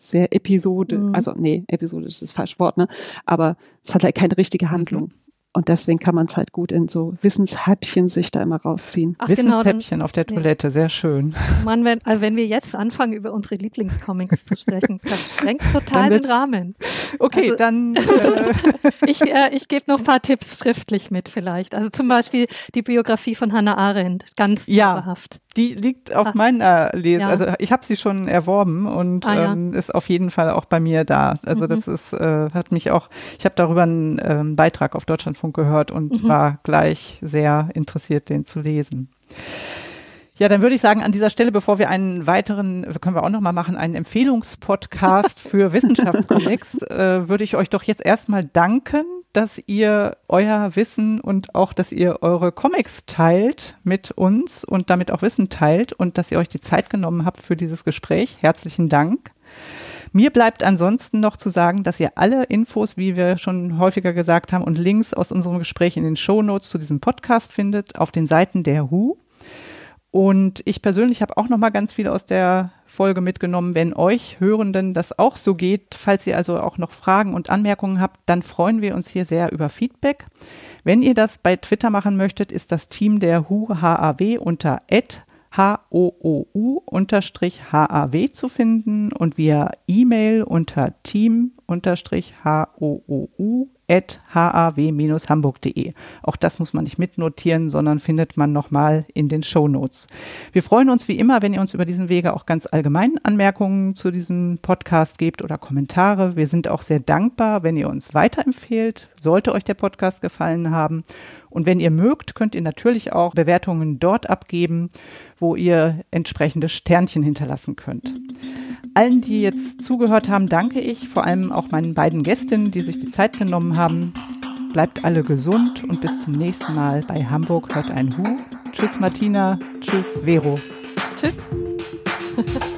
sehr Episode, mhm. also nee, Episode ist das falsche Wort, ne? Aber es hat halt keine richtige Handlung. Mhm. Und deswegen kann man es halt gut in so Wissenshäppchen sich da immer rausziehen. Ach, Wissenshäppchen genau, auf der Toilette, ja. sehr schön. Mann, wenn, also wenn wir jetzt anfangen, über unsere Lieblingscomics zu sprechen, [LAUGHS] das sprengt total den Rahmen. Okay, also, dann. [LAUGHS] Äh. ich äh, ich gebe noch ein paar Tipps schriftlich mit vielleicht. Also zum Beispiel die Biografie von Hannah Arendt, ganz ja. Zauberhaft die liegt auf ah. meiner Lese. Ja. Also ich habe sie schon erworben und ah, ja. ähm, ist auf jeden Fall auch bei mir da. Also mhm. das ist, äh, hat mich auch, ich habe darüber einen ähm, Beitrag auf Deutschlandfunk gehört und mhm. war gleich sehr interessiert, den zu lesen. Ja, dann würde ich sagen, an dieser Stelle, bevor wir einen weiteren, können wir auch nochmal machen, einen Empfehlungspodcast [LAUGHS] für Wissenschaftscomics, äh, würde ich euch doch jetzt erstmal danken, dass ihr euer Wissen und auch, dass ihr eure Comics teilt mit uns und damit auch Wissen teilt und dass ihr euch die Zeit genommen habt für dieses Gespräch. Herzlichen Dank. Mir bleibt ansonsten noch zu sagen, dass ihr alle Infos, wie wir schon häufiger gesagt haben, und Links aus unserem Gespräch in den Show Notes zu diesem Podcast findet auf den Seiten der WHO. Und ich persönlich habe auch noch mal ganz viel aus der Folge mitgenommen. Wenn euch Hörenden das auch so geht, falls ihr also auch noch Fragen und Anmerkungen habt, dann freuen wir uns hier sehr über Feedback. Wenn ihr das bei Twitter machen möchtet, ist das Team der HU HAW unter H-O-O-U unterstrich HAW zu finden und via E-Mail unter Team unterstrich H-O-O-U haw-hamburg.de. Auch das muss man nicht mitnotieren, sondern findet man nochmal in den Show Notes. Wir freuen uns wie immer, wenn ihr uns über diesen Wege auch ganz allgemein Anmerkungen zu diesem Podcast gebt oder Kommentare. Wir sind auch sehr dankbar, wenn ihr uns weiterempfehlt. Sollte euch der Podcast gefallen haben. Und wenn ihr mögt, könnt ihr natürlich auch Bewertungen dort abgeben, wo ihr entsprechende Sternchen hinterlassen könnt. Allen, die jetzt zugehört haben, danke ich, vor allem auch meinen beiden Gästinnen, die sich die Zeit genommen haben. Bleibt alle gesund und bis zum nächsten Mal bei Hamburg hört ein Hu. Tschüss Martina, tschüss Vero. Tschüss. [LAUGHS]